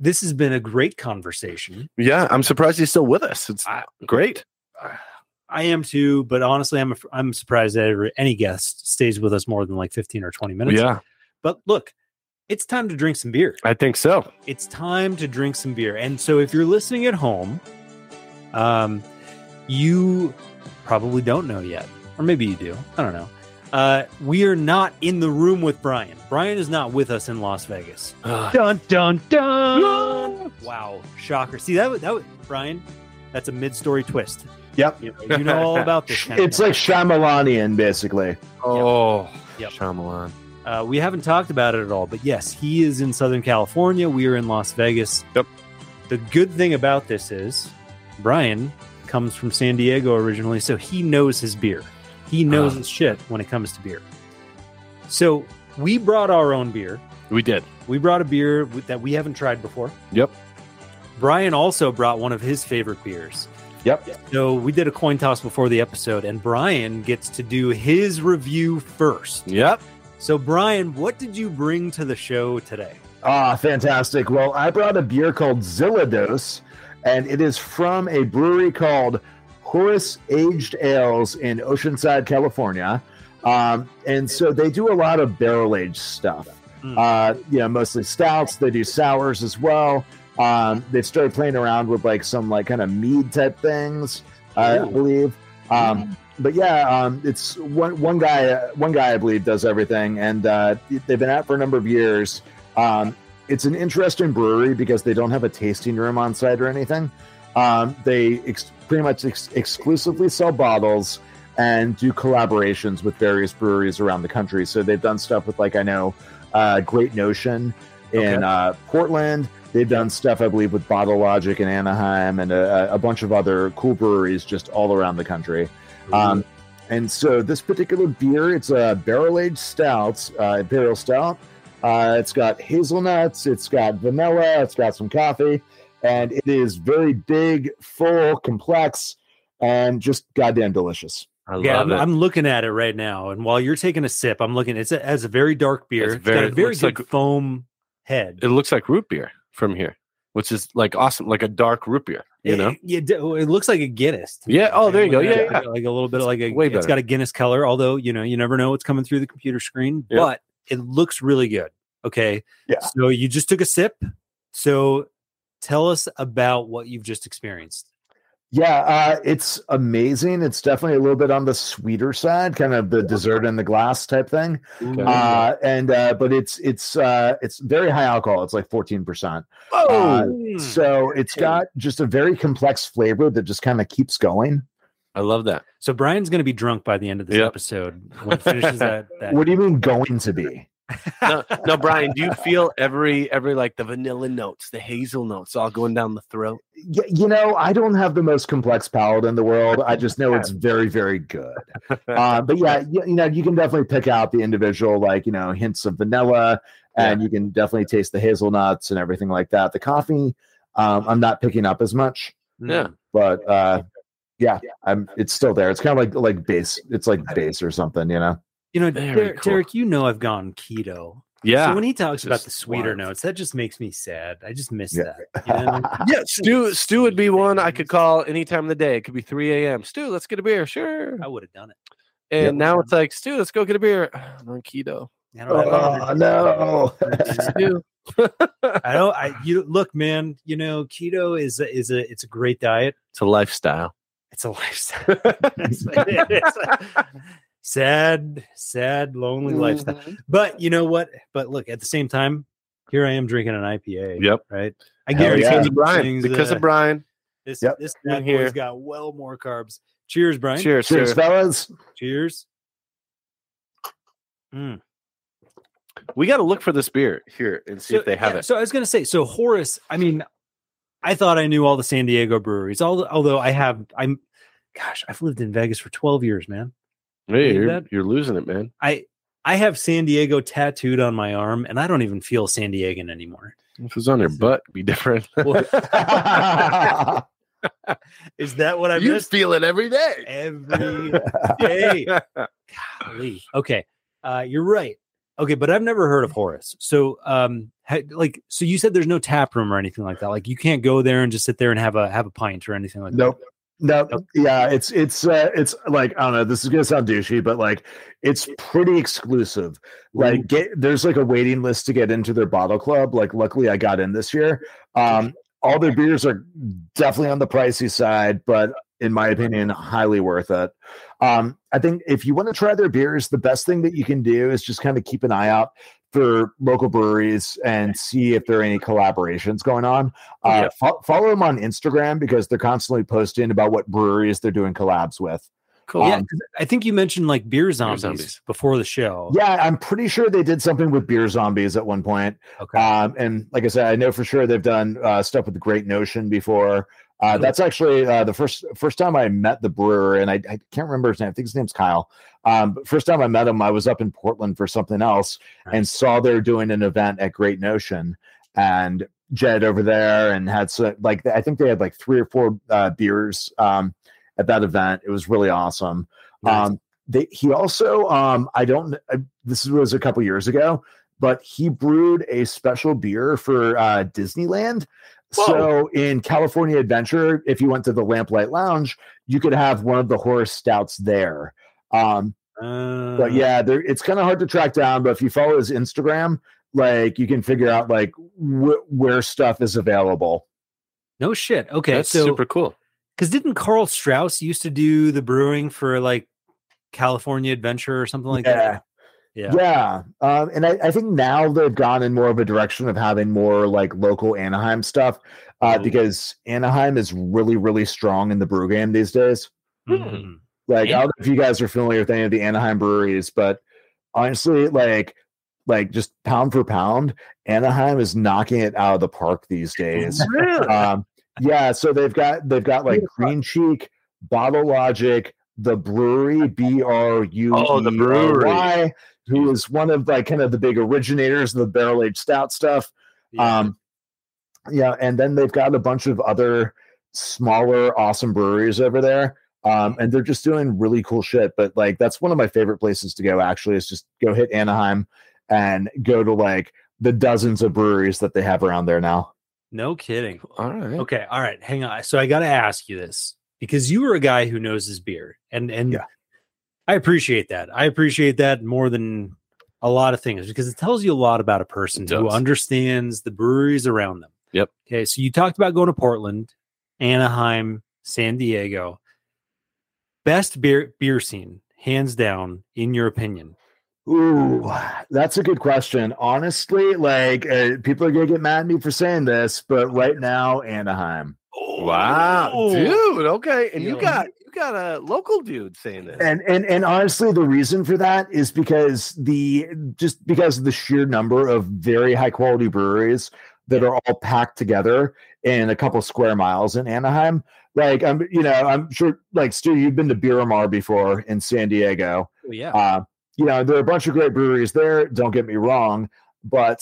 this has been a great conversation. Yeah. I'm surprised he's still with us. It's I- great. I am too, but honestly, I'm I'm surprised that any guest stays with us more than like 15 or 20 minutes. Yeah. But look, it's time to drink some beer. I think so. It's time to drink some beer. And so if you're listening at home, um, you probably don't know yet, or maybe you do. I don't know. Uh, we are not in the room with Brian. Brian is not with us in Las Vegas. Dun dun dun! wow, shocker! See that? was- That was, Brian. That's a mid-story twist. Yep. You know, you know all about this. It's thing. like Shyamalanian, basically. Oh, Yep. Shyamalan. Uh, we haven't talked about it at all, but yes, he is in Southern California. We are in Las Vegas. Yep. The good thing about this is Brian comes from San Diego originally, so he knows his beer. He knows Ah. his shit when it comes to beer. So we brought our own beer. We did. We brought a beer that we haven't tried before. Yep. Brian also brought one of his favorite beers. Yep. So we did a coin toss before the episode, and Brian gets to do his review first. Yep. So, Brian, what did you bring to the show today? Ah, fantastic. Well, I brought a beer called Zillados, and it is from a brewery called Horus Aged Ales in Oceanside, California. Um, and so they do a lot of barrel aged stuff. Mm. Uh, you know, mostly stouts. They do sours as well. Um, they've started playing around with like some like kind of mead type things, I believe. Um, but yeah, um, it's one one guy. One guy I believe does everything, and uh, they've been out for a number of years. Um, it's an interesting brewery because they don't have a tasting room on site or anything. Um, they ex- pretty much ex- exclusively sell bottles and do collaborations with various breweries around the country. So they've done stuff with like I know uh, Great Notion in Okay. uh, Portland. They've done stuff, I believe, with Bottle Logic in Anaheim and a, a bunch of other cool breweries just all around the country. Um, and so this particular beer, it's a barrel aged stout, uh, imperial stout. Uh, it's got hazelnuts, it's got vanilla, it's got some coffee, and it is very big, full, complex, and just goddamn delicious. I yeah, love I'm, it. I'm looking at it right now, and while you're taking a sip, I'm looking. It's a, it has a very dark beer. It's It's, very- got a very good like- foam head. it looks like root beer from here, which is like awesome, like a dark root beer. You know, it, it, oh, it looks like a Guinness. to me. Yeah, oh, there you go. Yeah, yeah. like a little bit like a. way better. It's got a Guinness color, although you know you never know what's coming through the computer screen, Yeah. but it looks really good. Okay, Yeah. So you just took a sip. So tell us about what you've just experienced. Yeah, uh, it's amazing. It's definitely a little bit on the sweeter side, kind of the dessert in the glass type thing. Okay. Uh, and uh, but it's it's uh, it's very high alcohol. It's like fourteen percent. Uh, so it's got just a very complex flavor that just kind of keeps going. I love that. So Brian's going to be drunk by the end of this Yep. episode when he finishes that. that What do you mean going to be? No, no, Brian, do you feel every every like the vanilla notes, the hazel notes all going down the throat? Y- you know, I don't have the most complex palate in the world. I just know it's very, very good. Uh, but yeah, you, you know, you can definitely pick out the individual, like you know, hints of vanilla, and you can definitely taste the hazelnuts and everything like that. The coffee, um, I'm not picking up as much, Yeah. but uh, yeah, I'm. It's still there. It's kind of like like base. It's like base or something, you know. You know, Derek, cool. Derek, you know I've gone keto. Yeah. So when he talks about the sweeter wild. notes, that just makes me sad. I just miss Yeah. that. You know? yeah, Stu Stu would be one I could call any time of the day. It could be 3 a.m. Stu, let's get a beer. Sure. I would have done it. And Yep. now it's like, Stu, let's go get a beer. I'm on keto. I don't, have Oh no! Stu. I don't. I you look, man. You know, keto is a, is a it's a great diet. It's a lifestyle. It's a lifestyle. That's what it is. sad, sad, lonely lifestyle. Mm-hmm. But you know what? But look, at the same time, here I am drinking an IPA. Yep. Right. I Hell guarantee yeah. Because of Brian. things, Because uh, of Brian. this Yep. this In bad boy's got well more carbs. Cheers, Brian. Cheers, Cheers, sir. fellas. Cheers. Mm. We got to look for this beer here and see if they have yeah, it. So I was going to say, so Horus. I mean, I thought I knew all the San Diego breweries. All, although I have, I'm, gosh, I've lived in Vegas for twelve years, man. Hey, believe you're, you're losing it, man. I I have San Diego tattooed on my arm, and I don't even feel San Diegan anymore. If it was on your butt, it'd be different. Well, is that what I you missed? feel it every day. Every day. Golly. Okay, uh, you're right. Okay, but I've never heard of Horus. So, um, ha- like, so you said there's no tap room or anything like that. Like, you can't go there and just sit there and have a have a pint or anything like that. Nope. No, yeah, it's it's uh, it's like I don't know. This is gonna sound douchey, but like it's pretty exclusive. Like, get there's like a waiting list to get into their bottle club. Like, luckily, I got in this year. Um, all their beers are definitely on the pricey side, but in my opinion, highly worth it. Um, I think if you want to try their beers, the best thing that you can do is just kind of keep an eye out for local breweries and see if there are any collaborations going on. Uh, Yeah. fo- follow them on Instagram because they're constantly posting about what breweries they're doing collabs with. Cool. that. Yeah, Um, 'cause I think you mentioned like beer zombies, zombies. before the show. Yeah, I'm pretty sure they did something with beer zombies at one point. Okay. Um, and like I said, I know for sure they've done uh, stuff with the Great Notion before. Uh, Cool. that's actually uh, the first first time I met the brewer, and I, I can't remember his name. I think his name's Kyle. Um, but first time I met him, I was up in Portland for something else, and saw they're doing an event at Great Notion, and Jed over there, and had so, like I think they had like three or four uh, beers um, at that event. It was really awesome. Nice. Um, they, he also, um, I don't, uh, this was a couple years ago, but he brewed a special beer for uh, Disneyland. So in California Adventure, if you went to the Lamplight Lounge, you could have one of the Horus Stouts there. Um, Uh, but yeah, there, it's kind of hard to track down. But if you follow his Instagram, like you can figure out like wh- where stuff is available. no shit. Okay, That's so super cool. because didn't Karl Strauss used to do the brewing for like California Adventure or something like that? Yeah. Yeah. Um, and I, I think now they've gone in more of a direction of having more like local Anaheim stuff uh, Ooh. because Anaheim is really, really strong in the brew game these days. Mhm. Like, Yeah. I don't know if you guys are familiar with any of the Anaheim breweries, but honestly, like, like just pound for pound, Anaheim is knocking it out of the park these days. um, yeah, so they've got they've got like Green Cheek, Bottle Logic, the brewery, B R U Oh, the E R brewery. Y, who is one of like kind of the big originators of the barrel aged stout stuff. Yeah. Um, yeah, and then they've got a bunch of other smaller, awesome breweries over there. Um, and they're just doing really cool shit. But like, that's one of my favorite places to go. Actually, is just go hit Anaheim and go to like the dozens of breweries that they have around there now. no kidding. All right. Okay, all right, hang on. So I got to ask you this because you are a guy who knows his beer, and and Yeah. I appreciate that. I appreciate that more than a lot of things because it tells you a lot about a person who understands the breweries around them. Yep. Okay, so you talked about going to Portland, Anaheim, San Diego. Best beer beer scene, hands down, in your opinion. Ooh, that's a good question. Honestly, like uh, people are gonna get mad at me for saying this, but right now, Anaheim. Wow, Oh. dude. Okay, and you got you got a local dude saying this. And and and honestly, the reason for that is because the just because of the sheer number of very high quality breweries that are all packed together in a couple square miles in Anaheim. Like I'm, you know, I'm sure, like Stu, you've been to Beeramar before in San Diego. yeah, Uh, you know, there are a bunch of great breweries there. Don't get me wrong, but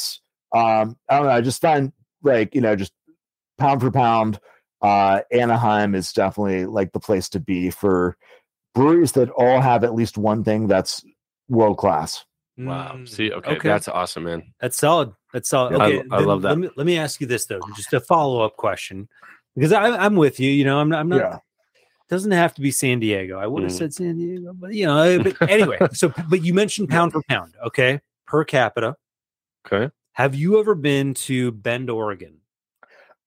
um, I don't know. I just find like you know, just pound for pound, uh, Anaheim is definitely like the place to be for breweries that all have at least one thing that's world class. wow. Mm, See, okay, that's awesome, man. That's solid. That's solid. I- Okay, I then love that. Let me, let me ask you this though, just a follow up question, because I, I'm with you. You know, I'm not. I'm not. Yeah. Doesn't have to be San Diego. I would have Mhm. said San Diego, but you know. But anyway, so but you mentioned pound for pound. Okay, per capita. Okay, Have you ever been to Bend, Oregon?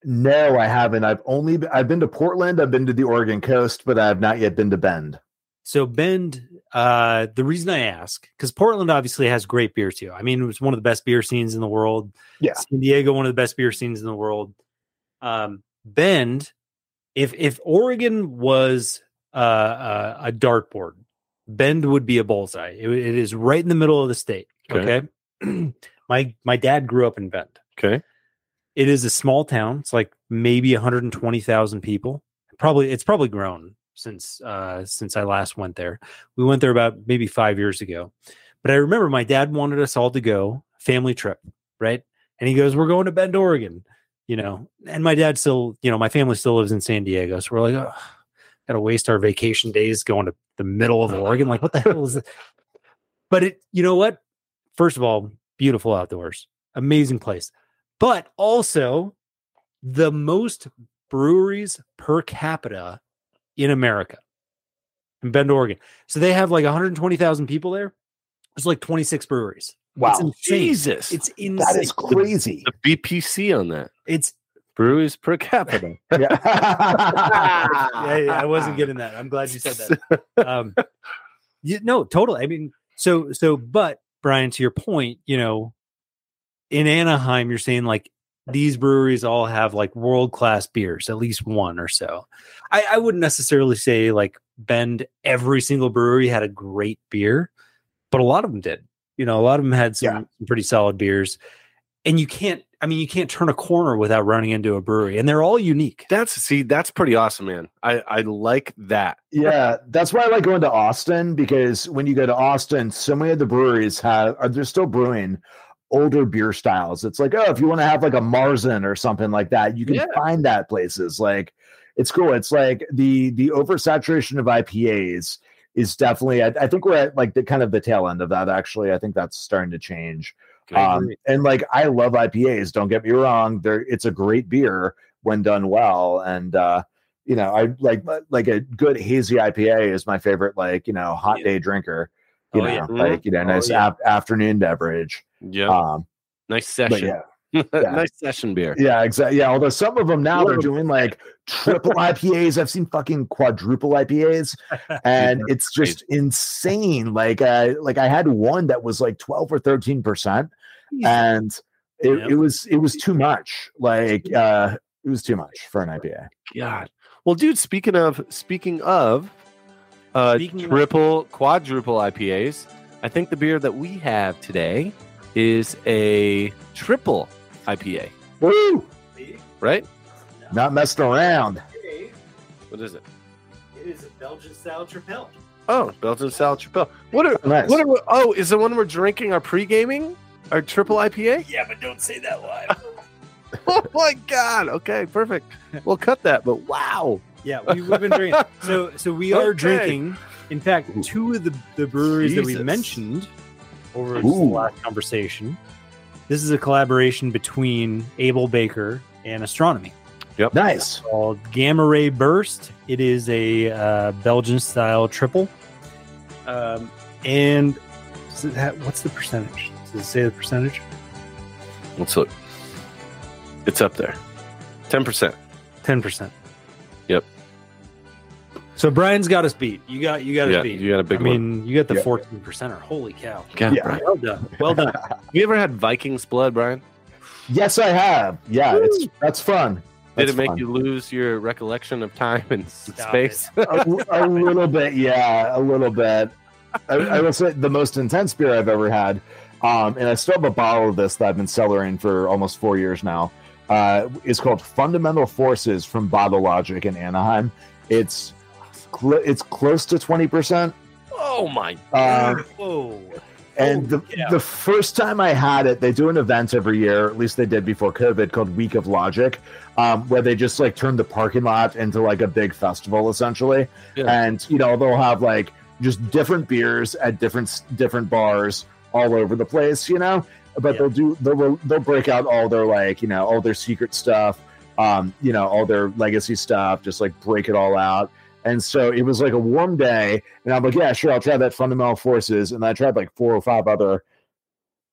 No, I haven't. I've only been, I've been to Portland. I've been to the Oregon coast, but I have not yet been to Bend. So Bend, uh, the reason I ask, because Portland obviously has great beer too. I mean, it was one of the best beer scenes in the world. Yeah. San Diego, one of the best beer scenes in the world. Um, Bend, if if Oregon was uh, uh, a dartboard, Bend would be a bullseye. It, it is right in the middle of the state. Okay. Okay. my my dad grew up in Bend. okay, It is a small town. It's like maybe 120,000 people. Probably it's probably grown since uh since I last went there. We went there about maybe 5 years ago. But I remember my dad wanted us all to go family trip, right? And he goes, "We're going to Bend, Oregon." You know, and my dad still, you know, my family still lives in San Diego. So we're like, oh, got to waste our vacation days going to the middle of Oregon. Like, what the hell is it? But it, you know what? First of all, beautiful outdoors, amazing place, but also the most breweries per capita in America in Bend, Oregon. So they have like 120,000 people there. There's like 26 breweries. Wow, It's. Jesus, It's insane. that is crazy. the BPC on that It's breweries per capita. Yeah. yeah, yeah, I wasn't getting that. I'm glad you said that. Um, you, no, totally. I mean, so so, but Brian, to your point, you know, in Anaheim, you're saying like these breweries all have like world class beers, at least one or so. I, I wouldn't necessarily say like Bend every single brewery had a great beer, but a lot of them did. You know, a lot of them had some, Yeah. some pretty solid beers. And you can't, I mean, you can't turn a corner without running into a brewery, and they're all unique. That's see, that's pretty awesome, man. I I like that. Yeah, that's why I like going to Austin because when you go to Austin, so many of the breweries have are they're still brewing older beer styles. It's like, oh, if you want to have like a Marzen or something like that, you can Yeah. find that places. Like it's cool. It's like the the oversaturation of IPAs is definitely I, I think we're at like the kind of the tail end of that actually. I think that's starting to change. Um, and like I love IPAs, don't get me wrong. There it's a great beer when done well. And uh, you know, I like like a good hazy IPA is my favorite, like, you know, hot Yeah. day drinker. You Oh, know, yeah. like you know, Oh, nice yeah. ap- afternoon beverage. yeah, Um, nice session. yeah, yeah. nice session beer. yeah, exactly. Yeah, although some of them now they're doing like triple IPAs. I've seen fucking quadruple IPAs, and it's just insane. Like, uh, like I had one that was like twelve or thirteen percent, and it, it was it was too much. Like, uh, it was too much for an IPA. God. Well, dude, speaking of speaking of uh Speaking of- triple quadruple IPAs, I think the beer that we have today is a triple IPA, Woo! right? Not messing around. What is it? It is a Belgian style tripel. Oh, Belgian style triple. What are Nice. what are we, oh, is the one we're drinking our pre-gaming? Our triple IPA? Yeah, but don't say that live. Oh my god. Okay, perfect. We'll cut that, but wow. Yeah, we, we've been drinking. So, so we are Okay. drinking. In fact, two of the, the breweries that we mentioned over this Ooh. last conversation. This is a collaboration between Able Baker and Astronomy Yep. Nice. called Gamma Ray Burst. It is a uh, Belgian style triple. Um, and so that, what's the percentage? Does it say the percentage? Let's look. It's up there. 10%. 10%. Yep. So Brian's got us beat. You got you got us Yeah, beat. you got a big I one. mean, you got the Yeah. fourteen percenter. Holy cow! God, Yeah. Well done. Well done. Have you ever had Viking's blood, Brian? Yes, I have. Yeah, it's that's fun. Did it make fun. you lose your recollection of time and Stop space? a, a little bit, yeah, a little bit. I, I will say the most intense beer I've ever had, um, and I still have a bottle of this that I've been cellaring for almost four years now. Uh, is called Fundamental Forces from Bottle Logic in Anaheim. It's cl- it's close to twenty percent. oh my! Um, Whoa. and the, yeah. the first time I had it, they do an event every year, at least they did before COVID, called Week of Logic, um, where they just like turn the parking lot into like a big festival essentially. Yeah. And you know they'll have like just different beers at different different bars all over the place, you know. But Yeah. they'll do they'll they'll break out all their like you know all their secret stuff, um, you know all their legacy stuff, just like break it all out. And so it was like a warm day, and I'm like, yeah, sure, I'll try that fundamental forces. And I tried like four or five other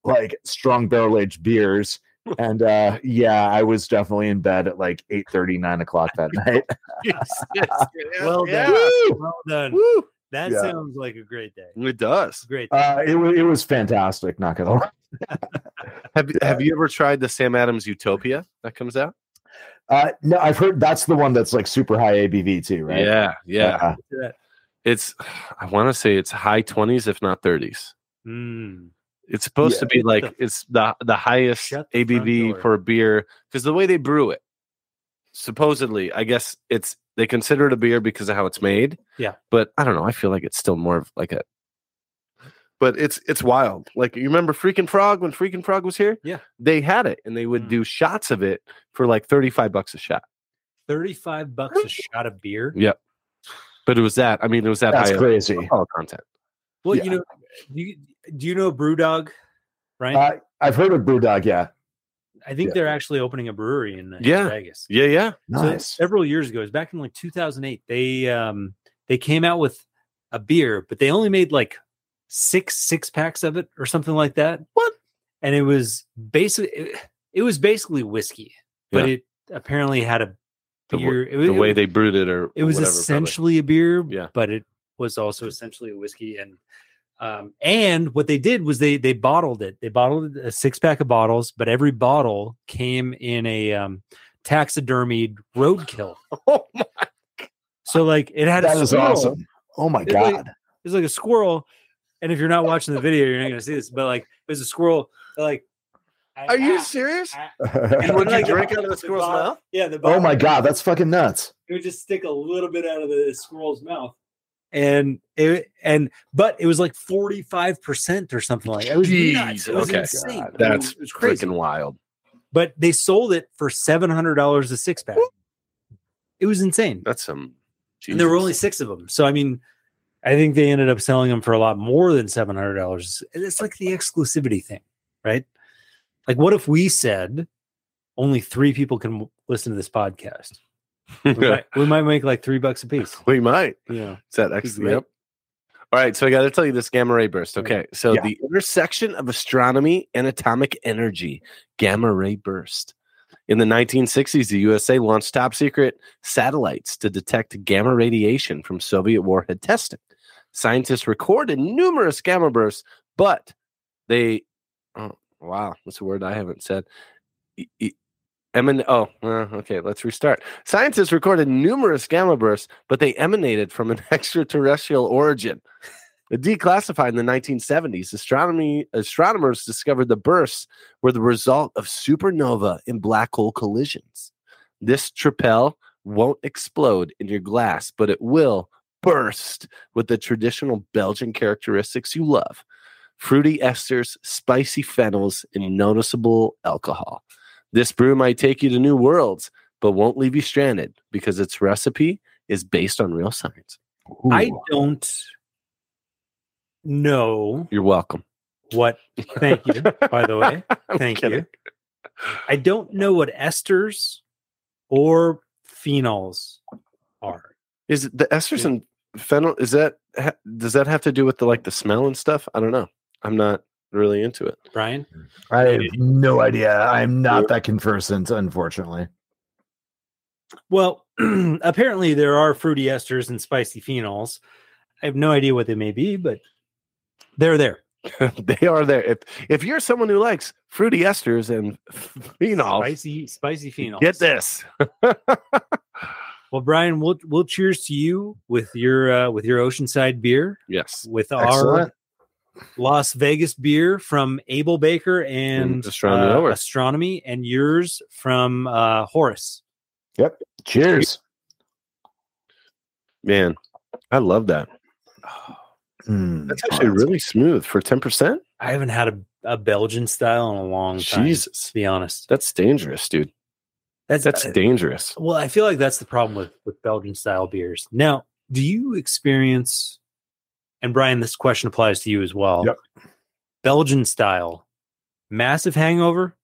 like strong barrel aged beers. And uh yeah, I was definitely in bed at like 8 30, 9 o'clock that night. Well Yeah. done. Woo! Well done. Woo! That Yeah. sounds like a great day. It does. Great. Uh it, wa- it was fantastic, not gonna lie. Have Have you ever tried the Sam Adams Utopia that comes out? Uh no, I've heard that's the one that's like super high ABV too, right? Yeah, yeah. Yeah. It's I want to say it's high twenties, if not thirties. Mm. It's supposed Yeah. to be like it's the the highest Shut the ABV door. for a beer because the way they brew it, supposedly, I guess it's they consider it a beer because of how it's made. Yeah. but I don't know. I feel like it's still more of like a. But it's it's wild. Like you remember Freaking Frog when Freaking Frog was here? Yeah. they had it and they would Mm. do shots of it for like thirty five bucks a shot. 35 bucks a shot of beer. Yep. But it was that. I mean, it was that That's high crazy. alcohol content. Well, Yeah. you know, do you, do you know Brewdog, right? Uh, I've heard of Brewdog, yeah. I think yeah. they're actually opening a brewery in, in Yeah. Vegas. Yeah, yeah. So Nice. several years ago, it was back in like 2008. They um they came out with a beer, but they only made like six six packs of it or something like that. What? And it was basically it, it was basically whiskey, but Yeah. it apparently had a The, beer. it, was- the way they brewed it, or it was whatever, probably. essentially a beer, Yeah. but it was also essentially a whiskey. And um, and what they did was they they bottled it. They bottled a six pack of bottles, but every bottle came in a um, taxidermied roadkill. Oh my So like it had That a squirrel. awesome. Oh my It's like- god. It's like a squirrel. And if you're not watching the video, you're not gonna see this. But like it was a squirrel. Like, Are you serious? And would you drink out of the squirrel's mouth? Yeah. The oh my god, that's fucking nuts. it would just stick a little bit out of the squirrel's mouth and it and but it was like 45% or something like that. it was Jeez, nuts. it was okay. insane I mean, That's it was crazy freaking wild. but they sold it for $700 a six pack it was insane That's some. and there were only six of them so i mean i think they ended up selling them for a lot more than $700 it's like the exclusivity thing right like what if we said only three people can listen to this podcast we, might, we might make like three bucks a piece we might. yeah Is that X? Yep. All right, so I got to tell you this gamma ray burst. Okay, so Yeah. the intersection of astronomy and atomic energy, gamma ray burst. In the 1960s, the USA launched top secret satellites to detect gamma radiation from Soviet warhead testing. Scientists recorded numerous gamma bursts, but they, oh, wow, that's a word I haven't said. E- e- Eman- oh, uh, okay, let's restart. Scientists recorded numerous gamma bursts, but they emanated from an extraterrestrial origin. Declassified in the 1970s, astronomy astronomers discovered the bursts were the result of supernova and black hole collisions. This tripel won't explode in your glass, but it will burst with the traditional Belgian characteristics you love fruity esters, spicy phenols, and noticeable alcohol. This brew might take you to new worlds, but won't leave you stranded because its recipe is based on real science. I don't know You're welcome. what. Thank you, by the way. Thank kidding. you. I don't know what esters or phenols are. Is it the esters and phenol? Is that ha, does that have to do with the like the smell and stuff? I don't know. I'm not really into it. Brian, I have no idea. I'm not that conversant, unfortunately. well, apparently there are fruity esters and spicy phenols. I have no idea what they may be, but they're there. they are there. If if you're someone who likes fruity esters and phenols, Spicy, spicy phenols. get this. Well, Brian, we'll we'll cheers to you with your uh, with your Oceanside beer, yes. with our Las Vegas beer from Able Baker and Astronomy uh, Astronomy, and yours from uh, Horus. Yep. Cheers. Man, I love that. Mm. That's actually really smooth for 10%. I haven't had a, a Belgian style in a long time. Jesus. to be honest, That's dangerous, dude. that's That's uh, dangerous. well. I feel like that's the problem with with Belgian style beers. Now, do you experience? And Brian, this question applies to you as well. Yep. Belgian style, massive hangover,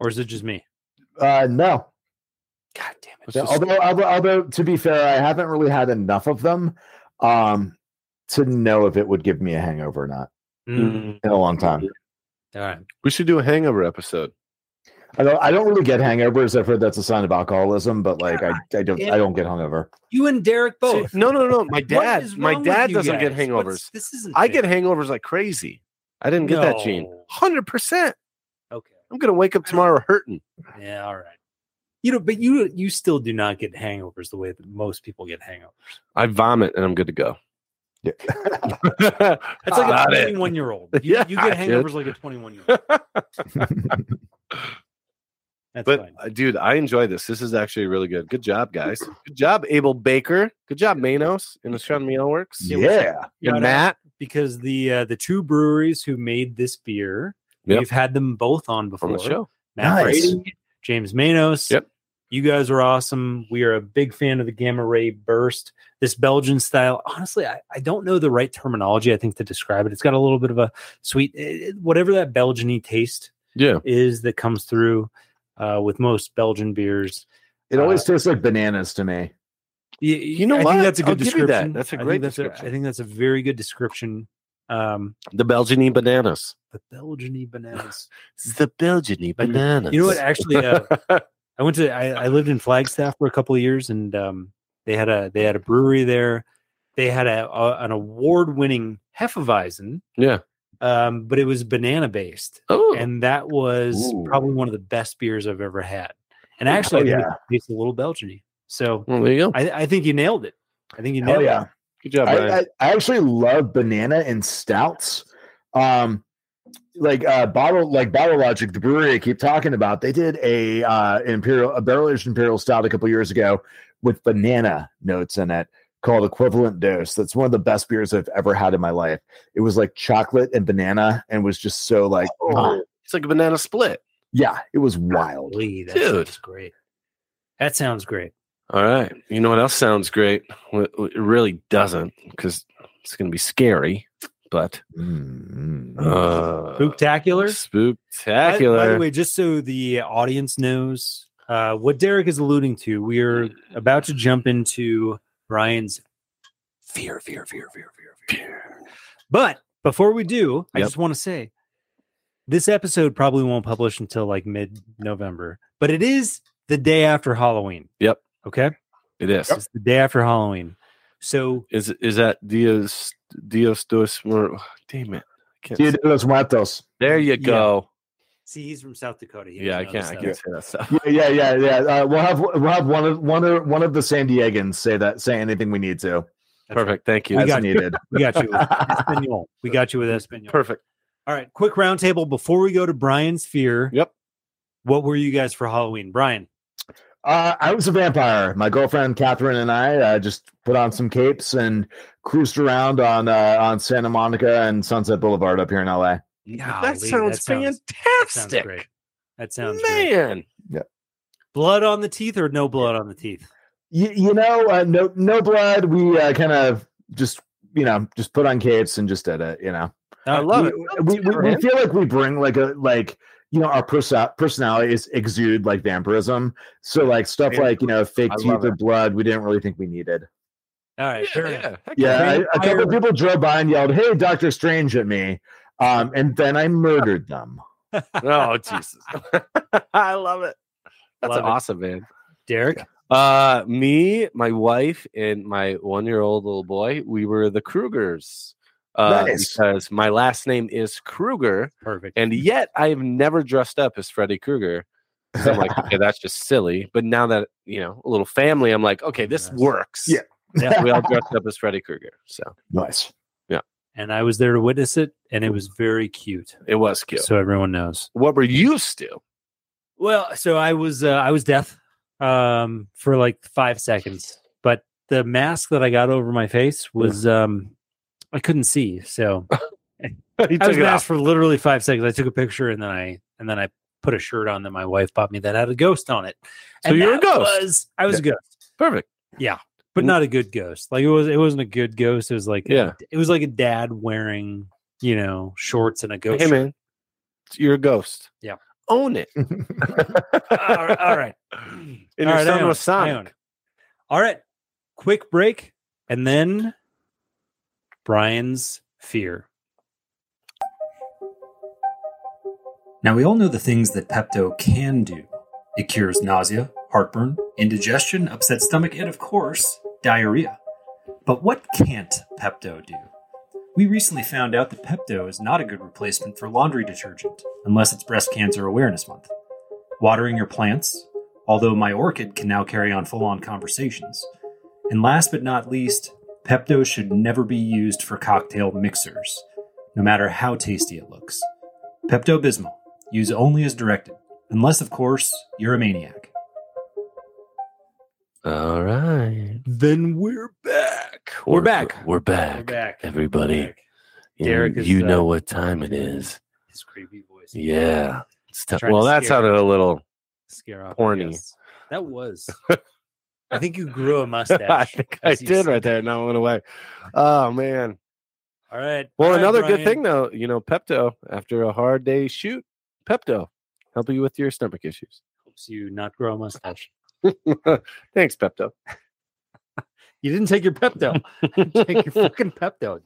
or is it just me? Uh, no. God damn it! Yeah, although, although, although, to be fair, I haven't really had enough of them um, to know if it would give me a hangover or not Mm, in a long time. all right. we should do a hangover episode. I don't. I don't really get hangovers. I've heard that's a sign of alcoholism, but like I, I don't. I don't get hungover. You and Derek See, both. no, no, no. My dad, my dad doesn't get hangovers. What's- This isn't. I get hangovers like crazy. I didn't get that gene. 100%. Okay. I'm going to wake up tomorrow hurting. Yeah. All right. You know, but you you still do not get hangovers the way that most people get hangovers. I vomit and I'm good to go. Yeah. That's like Got a 21 year old. You, Yeah, you get hangovers like a 21 year old. That's But fine. uh, dude, I enjoy this. This is actually really good. Good job, guys. Good job, Able Baker. Good job, Manos in Astronomy Aleworks. yeah. And Shout Matt. because the uh, the two breweries who made this beer, Yep. we've had them both on before. on the show. Matt Nice. Brady, James Manos. Yep. You guys are awesome. We are a big fan of the Gamma Ray Burst. This Belgian style, honestly, I, I don't know the right terminology, I think, to describe it. It's got a little bit of a sweet, eh, whatever that Belgian y taste Yeah. is that comes through uh, with most Belgian beers. It always tastes like bananas to me. You, You know I what? think that's a I'll good give you that. description. That's a I great think that's description. I think that's a very good description. Um, The Belgian bananas. the Belgian bananas. The Belgian bananas. You know what? Actually, uh, I went to I, I lived in Flagstaff for a couple of years, and um, they had a they had a brewery there. They had a, a an award winning Hefeweizen, yeah. um, but it was banana based, Oh, and that was Ooh. probably one of the best beers I've ever had. And Oh, actually, I think yeah. it tastes a little Belgian-y. So well, there you go. I, I think you nailed it. I think you Hell nailed yeah. it. Good job, Brian. I, I, I actually love banana and stouts. Um, like uh, bottle, like Bottle Logic, the brewery I keep talking about, they did a uh, imperial, a barrel aged imperial stout a couple years ago with banana notes in it called Equivalent Dose. That's one of the best beers I've ever had in my life. It was like chocolate and banana, and was just so like, Oh, it's like a banana split. yeah, it was wild. Golly, that Dude. sounds great. That sounds great. All right. You know what else sounds great? It really doesn't because it's going to be scary, but Mm, uh, Spooktacular. By, spooktacular. by the way, just so the audience knows uh, what Derek is alluding to, we are about to jump into Brian's fear, fear, fear, fear, fear, fear. But before we do, I Yep. just want to say this episode probably won't publish until like mid November, but it is the day after Halloween. Yep. Okay. it is. It's the day after Halloween. So Is is that Dios Dios dos? Mor- Damn it! I can't Dia de los Muertos. There you Yeah. go. see, he's from South Dakota. He Yeah, I doesn't can't. I this can't stuff. say that stuff. Yeah, yeah, yeah, yeah. Uh, we'll have we'll have one of one of one of the San Diegans say that say anything we need to That's right. Perfect. Thank you. We as got you. needed. We got you with Espanol. We got you with Espanol. Perfect. All right, quick roundtable before we go to Brian's fear. Yep. What were you guys for Halloween, Brian? Uh, I was a vampire. My girlfriend Catherine and I uh, just put on some capes and cruised around on uh, on Santa Monica and Sunset Boulevard up here in LA. Golly, that sounds that fantastic, great. That sounds great. man. Blood on the teeth or no blood on the teeth? You, you know, uh, no no blood. We uh, kind of just you know just put on capes and just did it. You know, I love we, it. We, we, we feel like we bring like a like you know our perso- personalities exude like vampirism. So like stuff Yeah. like you know fake I teeth or blood, we didn't really think we needed. All right, Yeah, fair enough. yeah. Yeah, I, a couple of people drove by and yelled, "Hey, Doctor Strange!" at me, um, and then I murdered them. Oh Jesus! I love it. That's Love it. awesome, man. Derek. Uh, me, my wife, and my one-year-old little boy, we were the Krugers. Uh, Nice. because my last name is Kruger, Perfect. and yet I have never dressed up as Freddy Krueger. So I'm like, okay, that's just silly. But now that you know, a little family, I'm like, okay, this Yes. works. Yeah. Yeah. we all dressed up as Freddy Krueger. So nice. Yeah. And I was there to witness it, and it was very cute. it was cute. So everyone knows. what were you still? Well, so I was uh, I was deaf um, for like five seconds, but the mask that I got over my face was um, I couldn't see. So I was masked for literally five seconds. I took a picture and then I and then I put a shirt on that my wife bought me that had a ghost on it. So And you're a ghost. Was, I was a ghost, Perfect. Yeah, but not a good ghost. Like it was. It wasn't a good ghost. It was like Yeah. It was like a dad wearing you know shorts and a ghost. Hey shirt. man, you're a ghost. Yeah. Own it. all right. All right. And All your right, son was it. I own Sonic. All right. Quick break. And then Brian's fear. Now, we all know the things that Pepto can do it cures nausea, heartburn, indigestion, upset stomach, and of course, diarrhea. But what can't Pepto do? We recently found out that Pepto is not a good replacement for laundry detergent, unless it's Breast Cancer Awareness Month. Watering your plants, although my orchid can now carry on full on conversations. And last but not least, Pepto should never be used for cocktail mixers, no matter how tasty it looks. Pepto Bismol. Use only as directed, unless, of course, you're a maniac. All right. Then we're back. We're, We're back. We're back. We're back. Everybody. We're back. You- Derek is, you uh, know what time it is. His creepy voice. Yeah. It's ti- Trying to well, that sounded a little. Scare off. Horny. That was. I think you grew a mustache. I think I did right there. Now it went away. Oh man. All right. Well, All right, another good thing though, you know, Pepto after a hard day shoot, Pepto help you with your stomach issues. helps you not grow a mustache. Thanks, Pepto. You didn't take your Pepto. take your fucking Pepto.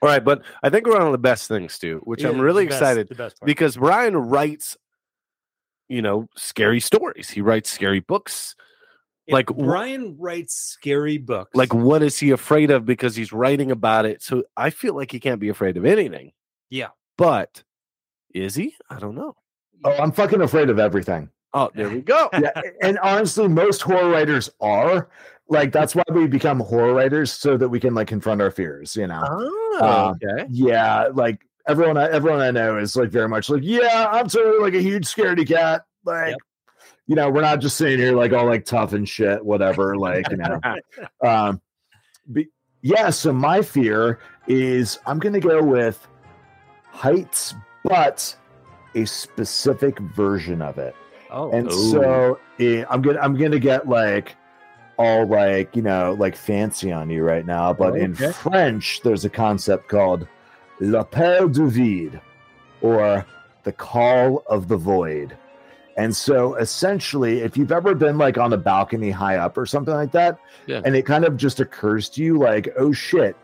All right, but I think we're on the best things too, which Yeah, I'm really best- excited The best part. because Brian writes, you know, scary stories. He writes scary books. If like, wh- Brian writes scary books. Like, what is he afraid of because he's writing about it? So I feel like he can't be afraid of anything. Yeah. But is he? I don't know. Oh, I'm fucking afraid of everything. Oh, there we go. yeah, and honestly, most horror writers are like that's why we become horror writers so that we can like confront our fears. You know? Oh, Uh, okay. Yeah, like everyone, I, everyone I know is like very much like, yeah, I'm totally like a huge scaredy cat. Like, Yep. You know, we're not just sitting here like all like tough and shit, whatever. Like, you know, um, but yeah. So my fear is I'm gonna go with heights, but a specific version of it. oh, And Ooh. so eh, I'm gonna I'm gonna get like all like you know like fancy on you right now, but in Okay. French there's a concept called l'appel du vide, or the call of the void. And so essentially, if you've ever been like on a balcony high up or something like that, Yeah. and it kind of just occurs to you like, oh shit,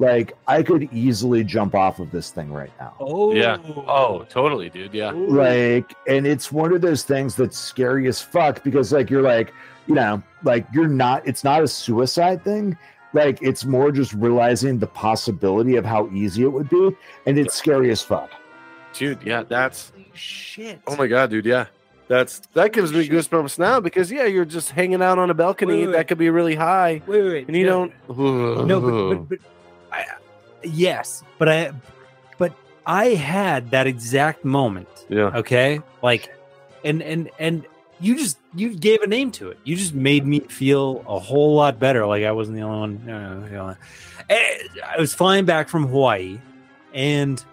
like I could easily jump off of this thing right now oh, Yeah. Oh, totally, dude. Yeah. Like and it's one of those things that's scary as fuck because like you're like you know like you're not it's not a suicide thing like it's more just realizing the possibility of how easy it would be and it's scary as fuck Dude, yeah, that's shit. oh my god, dude, yeah. That's that gives me goosebumps now because yeah, you're just hanging out on a balcony Wait, wait, that could be really high. Wait, wait, wait. And you no, don't No, but, but, but I, yes, but I, but I had that exact moment. Yeah. Okay, like, and and and you just you gave a name to it. You just made me feel a whole lot better. Like I wasn't the only one. No, no, no. Eh, I was flying back from Hawaii, and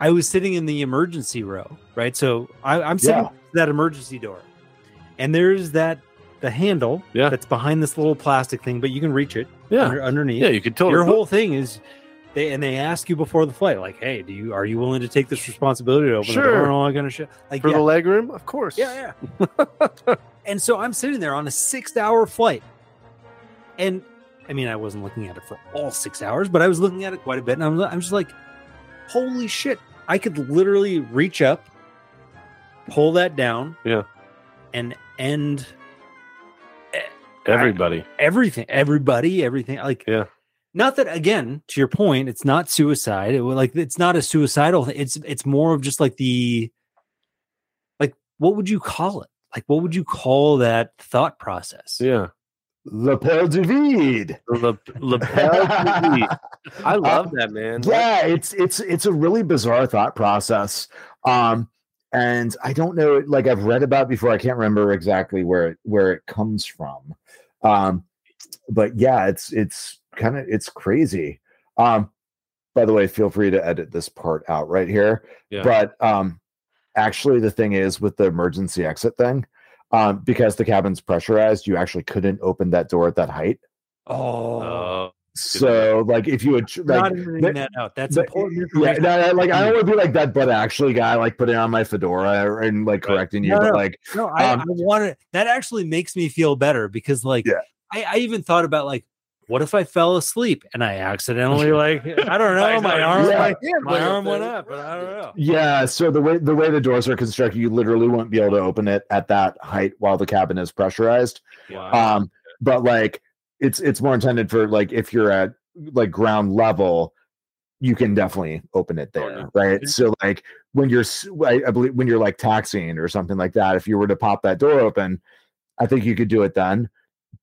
I was sitting in the emergency row. Right, so I, I'm sitting Yeah. at that emergency door, and there's that the handle Yeah. that's behind this little plastic thing, but you can reach it Yeah. under, underneath. Yeah, you can totally Your whole thing is they and they ask you before the flight, like, "Hey, do you are you willing to take this responsibility to open the door Sure. and all that kind of shit?" Like, for yeah, the leg room, of course. yeah, yeah. and so I'm sitting there on a six-hour flight, and I mean, I wasn't looking at it for all six hours, but I was looking at it quite a bit, and I'm, I'm just like, "Holy shit!" I could literally reach up, pull that down, Yeah. and end. Everybody. everything, everybody, everything. Like, Yeah. Not that again, to your point, it's not suicide. It, like it's not a suicidal. thing. It's it's more of just like the, like what would you call it? Like what would you call that thought process? Yeah. Lapel. Le, l'appel du vide. I love that, man. yeah it's it's it's a really bizarre thought process um and i don't know like i've read about it before i can't remember exactly where it where it comes from um but yeah it's it's kind of it's crazy um by the way feel free to edit this part out right here Yeah. but um actually the thing is with the emergency exit thing um because the cabin's pressurized you actually couldn't open that door at that height Oh, Oh, so like if you would tr- not like editing the- that out. That's but- important yeah, information. no, no, like I don't want to be like that, but actually, guy, like putting on my fedora and like Right. correcting you, No, but no. like, No, I, Um, I want to. That actually makes me feel better because, like, Yeah. I, I even thought about like, what if I fell asleep and I accidentally, like, I don't know, my arm, Yeah. like, my arm went up, but I don't know. yeah. So the way the way the doors are constructed, you literally won't be able to open it at that height while the cabin is pressurized. wow. Um, but like, it's it's more intended for like if you're at like ground level, you can definitely open it there, no. right? So like when you're, I believe when you're like taxiing or something like that, if you were to pop that door open, I think you could do it then,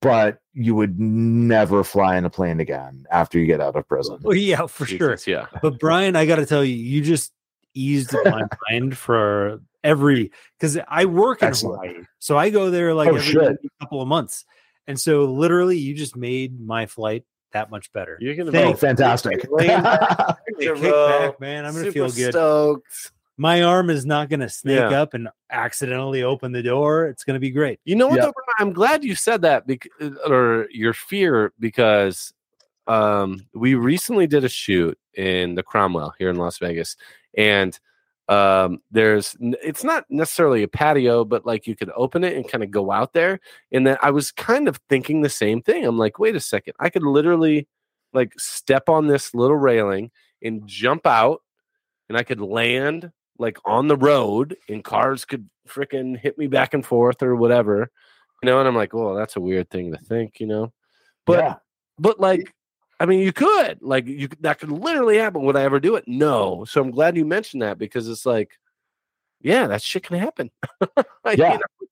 but you would never fly in a plane again after you get out of prison. Well, yeah, for sure. Yeah. But Brian, I got to tell you, you just eased my mind for every because I work in Excellent. Hawaii, so I go there like Oh, every shit. couple of months, and so literally, you just made my flight that much better. You're gonna Oh, Thank- fantastic! Kick back, man. I'm gonna feel good. Stoked. My arm is not gonna snake Yeah. up and accidentally open the door. It's gonna be great. You know what? Yeah. though, I'm glad you said that because, or your fear, because um, we recently did a shoot in the Cromwell here in Las Vegas, and um, there's it's not necessarily a patio, but like you could open it and kind of go out there. And then I was kind of thinking the same thing. I'm like, wait a second, I could literally like step on this little railing and jump out, and I could land like on the road, and cars could freaking hit me back and forth or whatever, you know. And I'm like, well, that's a weird thing to think, you know. But yeah, but like, I mean, you could like you that could literally happen. Would I ever do it? No. So I'm glad you mentioned that because it's like, yeah, that shit can happen. Like, you Yeah. know,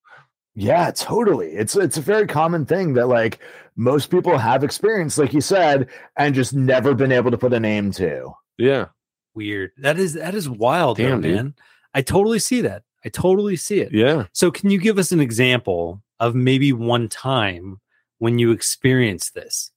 yeah, totally. It's it's a very common thing that like most people have experienced, like you said, and just never been able to put a name to. yeah. Weird. That is that is wild, though, Damn, dude. man. I totally see that. I totally see it. Yeah. So, can you give us an example of maybe one time when you experienced this?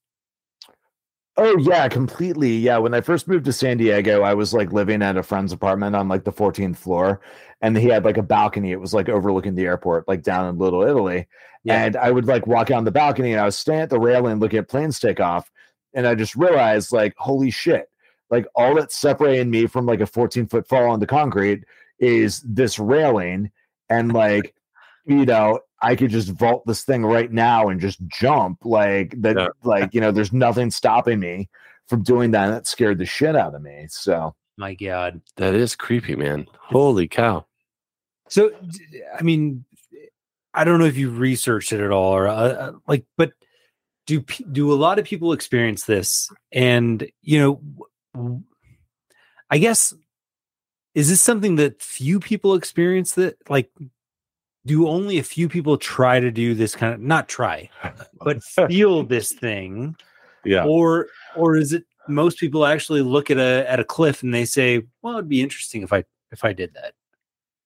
Oh yeah, completely. Yeah, when I first moved to San Diego, I was like living at a friend's apartment on like the 14th floor, and he had like a balcony. It was like overlooking the airport, like down in Little Italy. Yeah. And I would like walk on the balcony, and I was standing at the railing looking at planes take off, and I just realized like, holy shit! Like all that's separating me from like a 14 foot fall on the concrete is this railing, and like, you know, I could just vault this thing right now and just jump like that. Yeah. Like you know, there's nothing stopping me from doing that. And that scared the shit out of me. So My God. That is creepy, man. Holy cow. So, I mean, I don't know if you researched it at all, or uh, uh, like, but do do a lot of people experience this? And you know, w- I guess is this something that few people experience? That like, do only a few people try to do this kind of not try, but feel this thing? Yeah. or or is it most people actually look at a at a cliff and they say, "Well, it'd be interesting if I if I did that."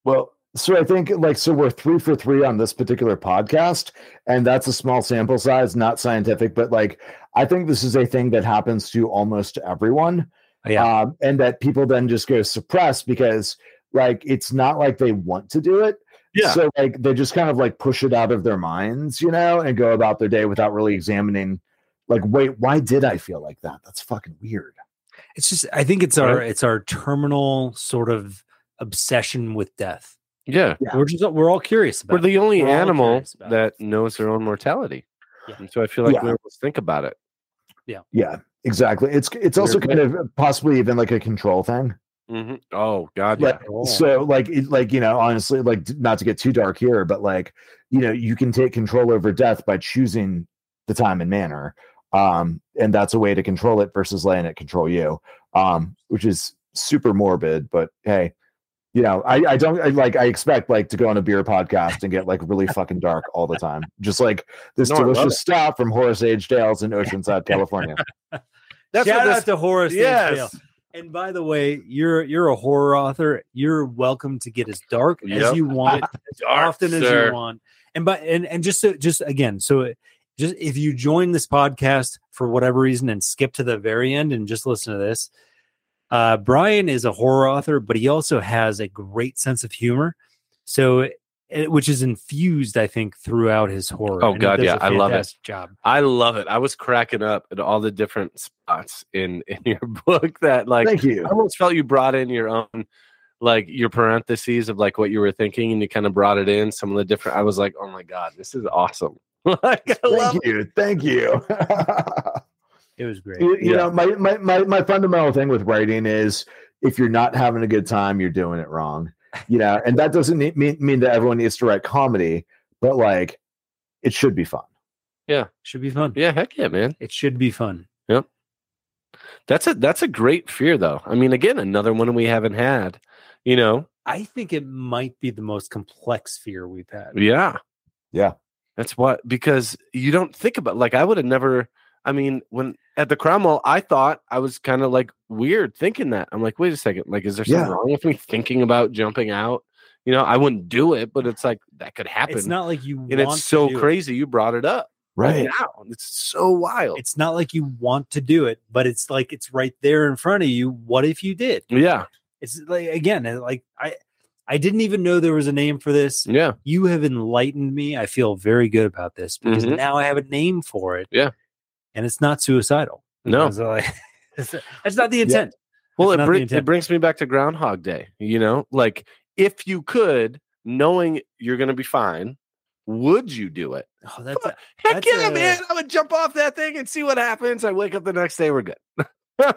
Well, so I think like so we're three for three on this particular podcast, and that's a small sample size, not scientific, but like I think this is a thing that happens to almost everyone. Yeah. Um, and that people then just go suppressed because like it's not like they want to do it. Yeah. So like they just kind of like push it out of their minds, you know, and go about their day without really examining like, wait, why did I feel like that? That's fucking weird. It's just I think it's our Right. it's our terminal sort of obsession with death. Yeah. Yeah. We're just we're all curious about. We're the only We're animal curious it. that knows their own mortality. Yeah. And so I feel like Yeah. we always think about it. Yeah. Yeah, exactly. It's it's also Weird. kind of possibly even like a control thing. hmm Oh God, yeah. like so like it, like you know honestly like not to get too dark here but like you know you can take control over death by choosing the time and manner. Um, and that's a way to control it versus letting it control you. Um, which is super morbid, but hey, you know, I, I don't I, like I expect like to go on a beer podcast and get like really fucking dark all the time. Just like this No, I love it. delicious stuff from Horus Aged Ales in Oceanside, California. That's Shout what out this, to Horus. Yes. Yes. And by the way, you're you're a horror author. You're welcome to get as dark Yep. as you want, as Dark, often as you want. And but and and just so just again, so just if you join this podcast for whatever reason and skip to the very end and just listen to this, uh, Brian is a horror author, but he also has a great sense of humor. So. It, which is infused, I think, throughout his horror. Oh, and God, yeah, I love it. Job. I love it. I was cracking up at all the different spots in in your book that like Thank you. I almost felt you brought in your own like your parentheses of like what you were thinking and you kind of brought it in some of the different I was like, "Oh my god, this is awesome." like I love Thank you. Thank you. It was great. you, you Yeah. know, my, my my my fundamental thing with writing is if you're not having a good time, you're doing it wrong. You know, and that doesn't mean mean that everyone needs to write comedy, but like it should be fun. Yeah. Should be fun. Yeah, heck yeah, man. It should be fun. Yep. That's a that's a great fear though. I mean, again, another one we haven't had. You know, I think it might be the most complex fear we've had. yeah, Yeah. That's what because you don't think about like I would have never. I mean, when at the Cromwell, I thought I was kind of like weird thinking that. I'm like, wait a second, like, is there something Yeah. wrong with me thinking about jumping out? You know, I wouldn't do it, but it's like that could happen. It's not like you and want it's so to do it. crazy you brought it up Right. now. It's so wild. It's not like you want to do it, but it's like it's right there in front of you. What if you did? yeah, It's like again, like I I didn't even know there was a name for this. yeah, You have enlightened me. I feel very good about this because Mhm. now I have a name for it. Yeah. And it's not suicidal. no. Uh, it's like- that's not the intent. Well, it, not the it brings me back to Groundhog Day. You know, like if you could, knowing you're going to be fine, would you do it? Oh, that's a, Heck That's yeah, a- man! I would jump off that thing and see what happens. I wake up the next day, we're good.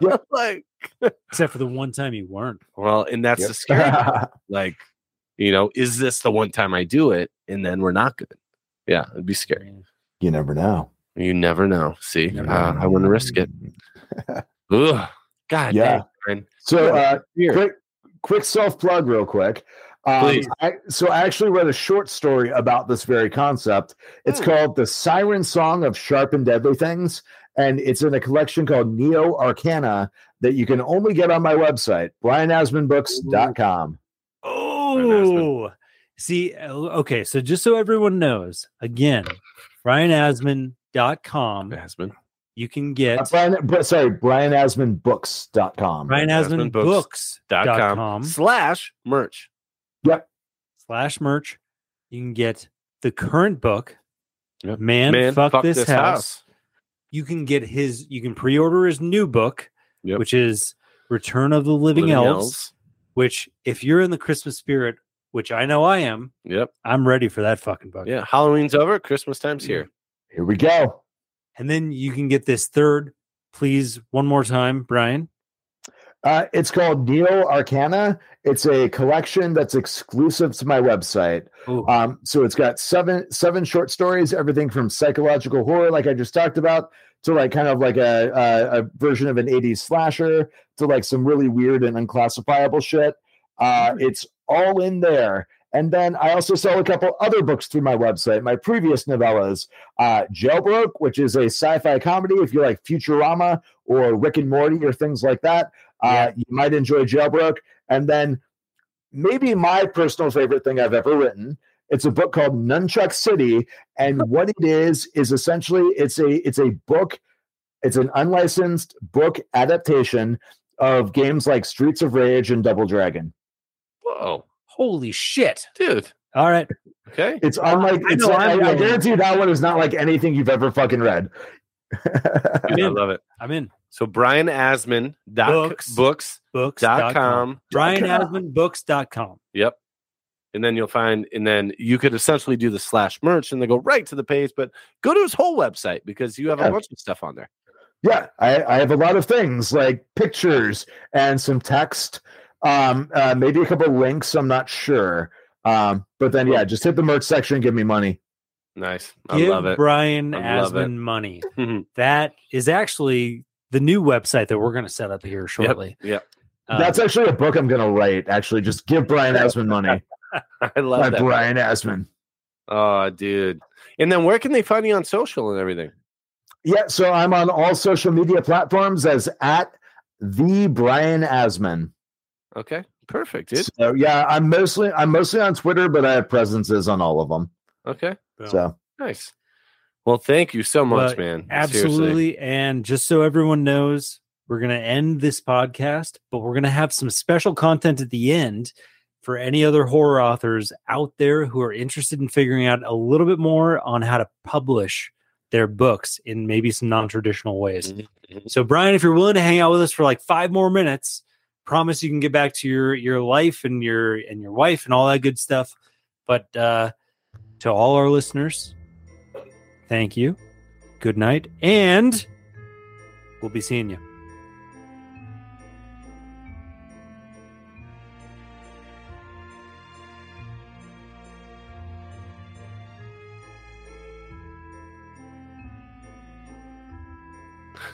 Yeah. like, except for the one time you weren't. well, and that's Yep. the scary. part. like, you know, is this the one time I do it, and then we're not good? Yeah, it'd be scary. you never know. You never know. See, Never uh, I wouldn't risk it. Ugh. God, Yeah. dang, So uh, Here. quick quick self plug real quick um, Please. I, so i actually read a short story about this very concept it's Hmm. called the siren song of sharp and deadly things and it's in a collection called neo arcana that you can only get on my website brianasmanbooks.com Oh, see, uh, okay. So just so everyone knows, again, brianasman.com, Asman. you can uh, get Brian, but sorry brianasmanbooks.com brianasmanbooks.com brianasmanbooks.com slash merch. yep slash merch. You can get the current book, Yep. Man, Man, Fuck, this, house. house. You can get his, you can pre order his new book, Yep. which is Return of the Living, Living Elves, Elves. which, if you're in the Christmas spirit, which I know I am, Yep. I'm ready for that fucking book. Yeah. Halloween's over. Christmas time's here. Here we go And then you can get this third, please, one more time, Brian. Uh, it's called Neo Arcana. It's a collection that's exclusive to my website. Um, so it's got seven seven short stories, everything from psychological horror, like I just talked about, to like kind of like a, a, a version of an 80s slasher, to like some really weird and unclassifiable shit. Uh, it's all in there. And then I also sell a couple other books through my website. My previous novellas, uh, Jailbroke, which is a sci-fi comedy. If you like Futurama or Rick and Morty or things like that, uh, you might enjoy Jailbroke. And then maybe my personal favorite thing I've ever written. It's a book called Nunchuck City, and what it is is essentially it's a it's a book. It's an unlicensed book adaptation of games like Streets of Rage and Double Dragon. Whoa. Holy shit. Dude. All right. Okay. It's unlike. I It's know, I, I'm I guarantee you that one is not like anything you've ever fucking read. I'm I in. love it. I'm in. So Brian Asman dot Books. books Books. dot com. BrianAsmanBooks.com. Yep. And then you'll find, and then you could essentially do the slash merch and then go right to the page, but go to his whole website because you have Yeah. a bunch of stuff on there. Yeah, I, I have a lot of things like pictures and some text, um, uh, maybe a couple links. I'm not sure, um, but then yeah, just hit the merch section and give me money. Nice. I Give love it. Brian I love it. Asman money. That is actually the new website that we're going to set up here shortly. Yep. Uh, That's actually a book I'm going to write. Actually, just give Brian Asman money. I love By that. Brian Asman. Oh, dude. And then where can they find you on social and everything? Yeah, so I'm on all social media platforms as at the Brian Asman. Okay. Perfect, dude. So yeah, I'm mostly I'm mostly on Twitter, but I have presences on all of them. Okay. boom. So Nice. Well, thank you so much, Well, man. Absolutely. Seriously. And just so everyone knows, we're going to end this podcast, but we're going to have some special content at the end for any other horror authors out there who are interested in figuring out a little bit more on how to publish their books in maybe some non-traditional ways. Mhm, mhm. So Brian, if you're willing to hang out with us for like 5 more minutes, promise you can get back to your your life and your and your wife and all that good stuff. But uh to all our listeners, thank you. Good night and we'll be seeing you.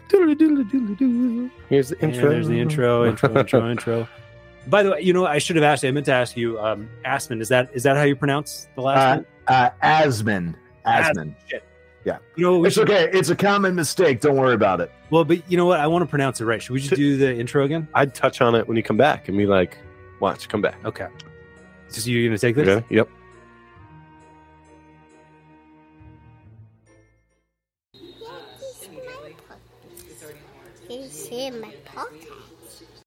Here's the And intro. there's the intro, intro, intro, intro. By the way, you know, I should have asked you. I meant to ask you, um, Asman. Is that is that how you pronounce the last uh, name? uh Asman. Asman. Yeah. You know, It's should, okay. It's a common mistake. Don't worry about it. well, but you know what? I want to pronounce it right. Should we just do the intro again? I'd touch on it when you come back and be like, watch, come back. Okay. Just you're gonna take this? Okay. Yep.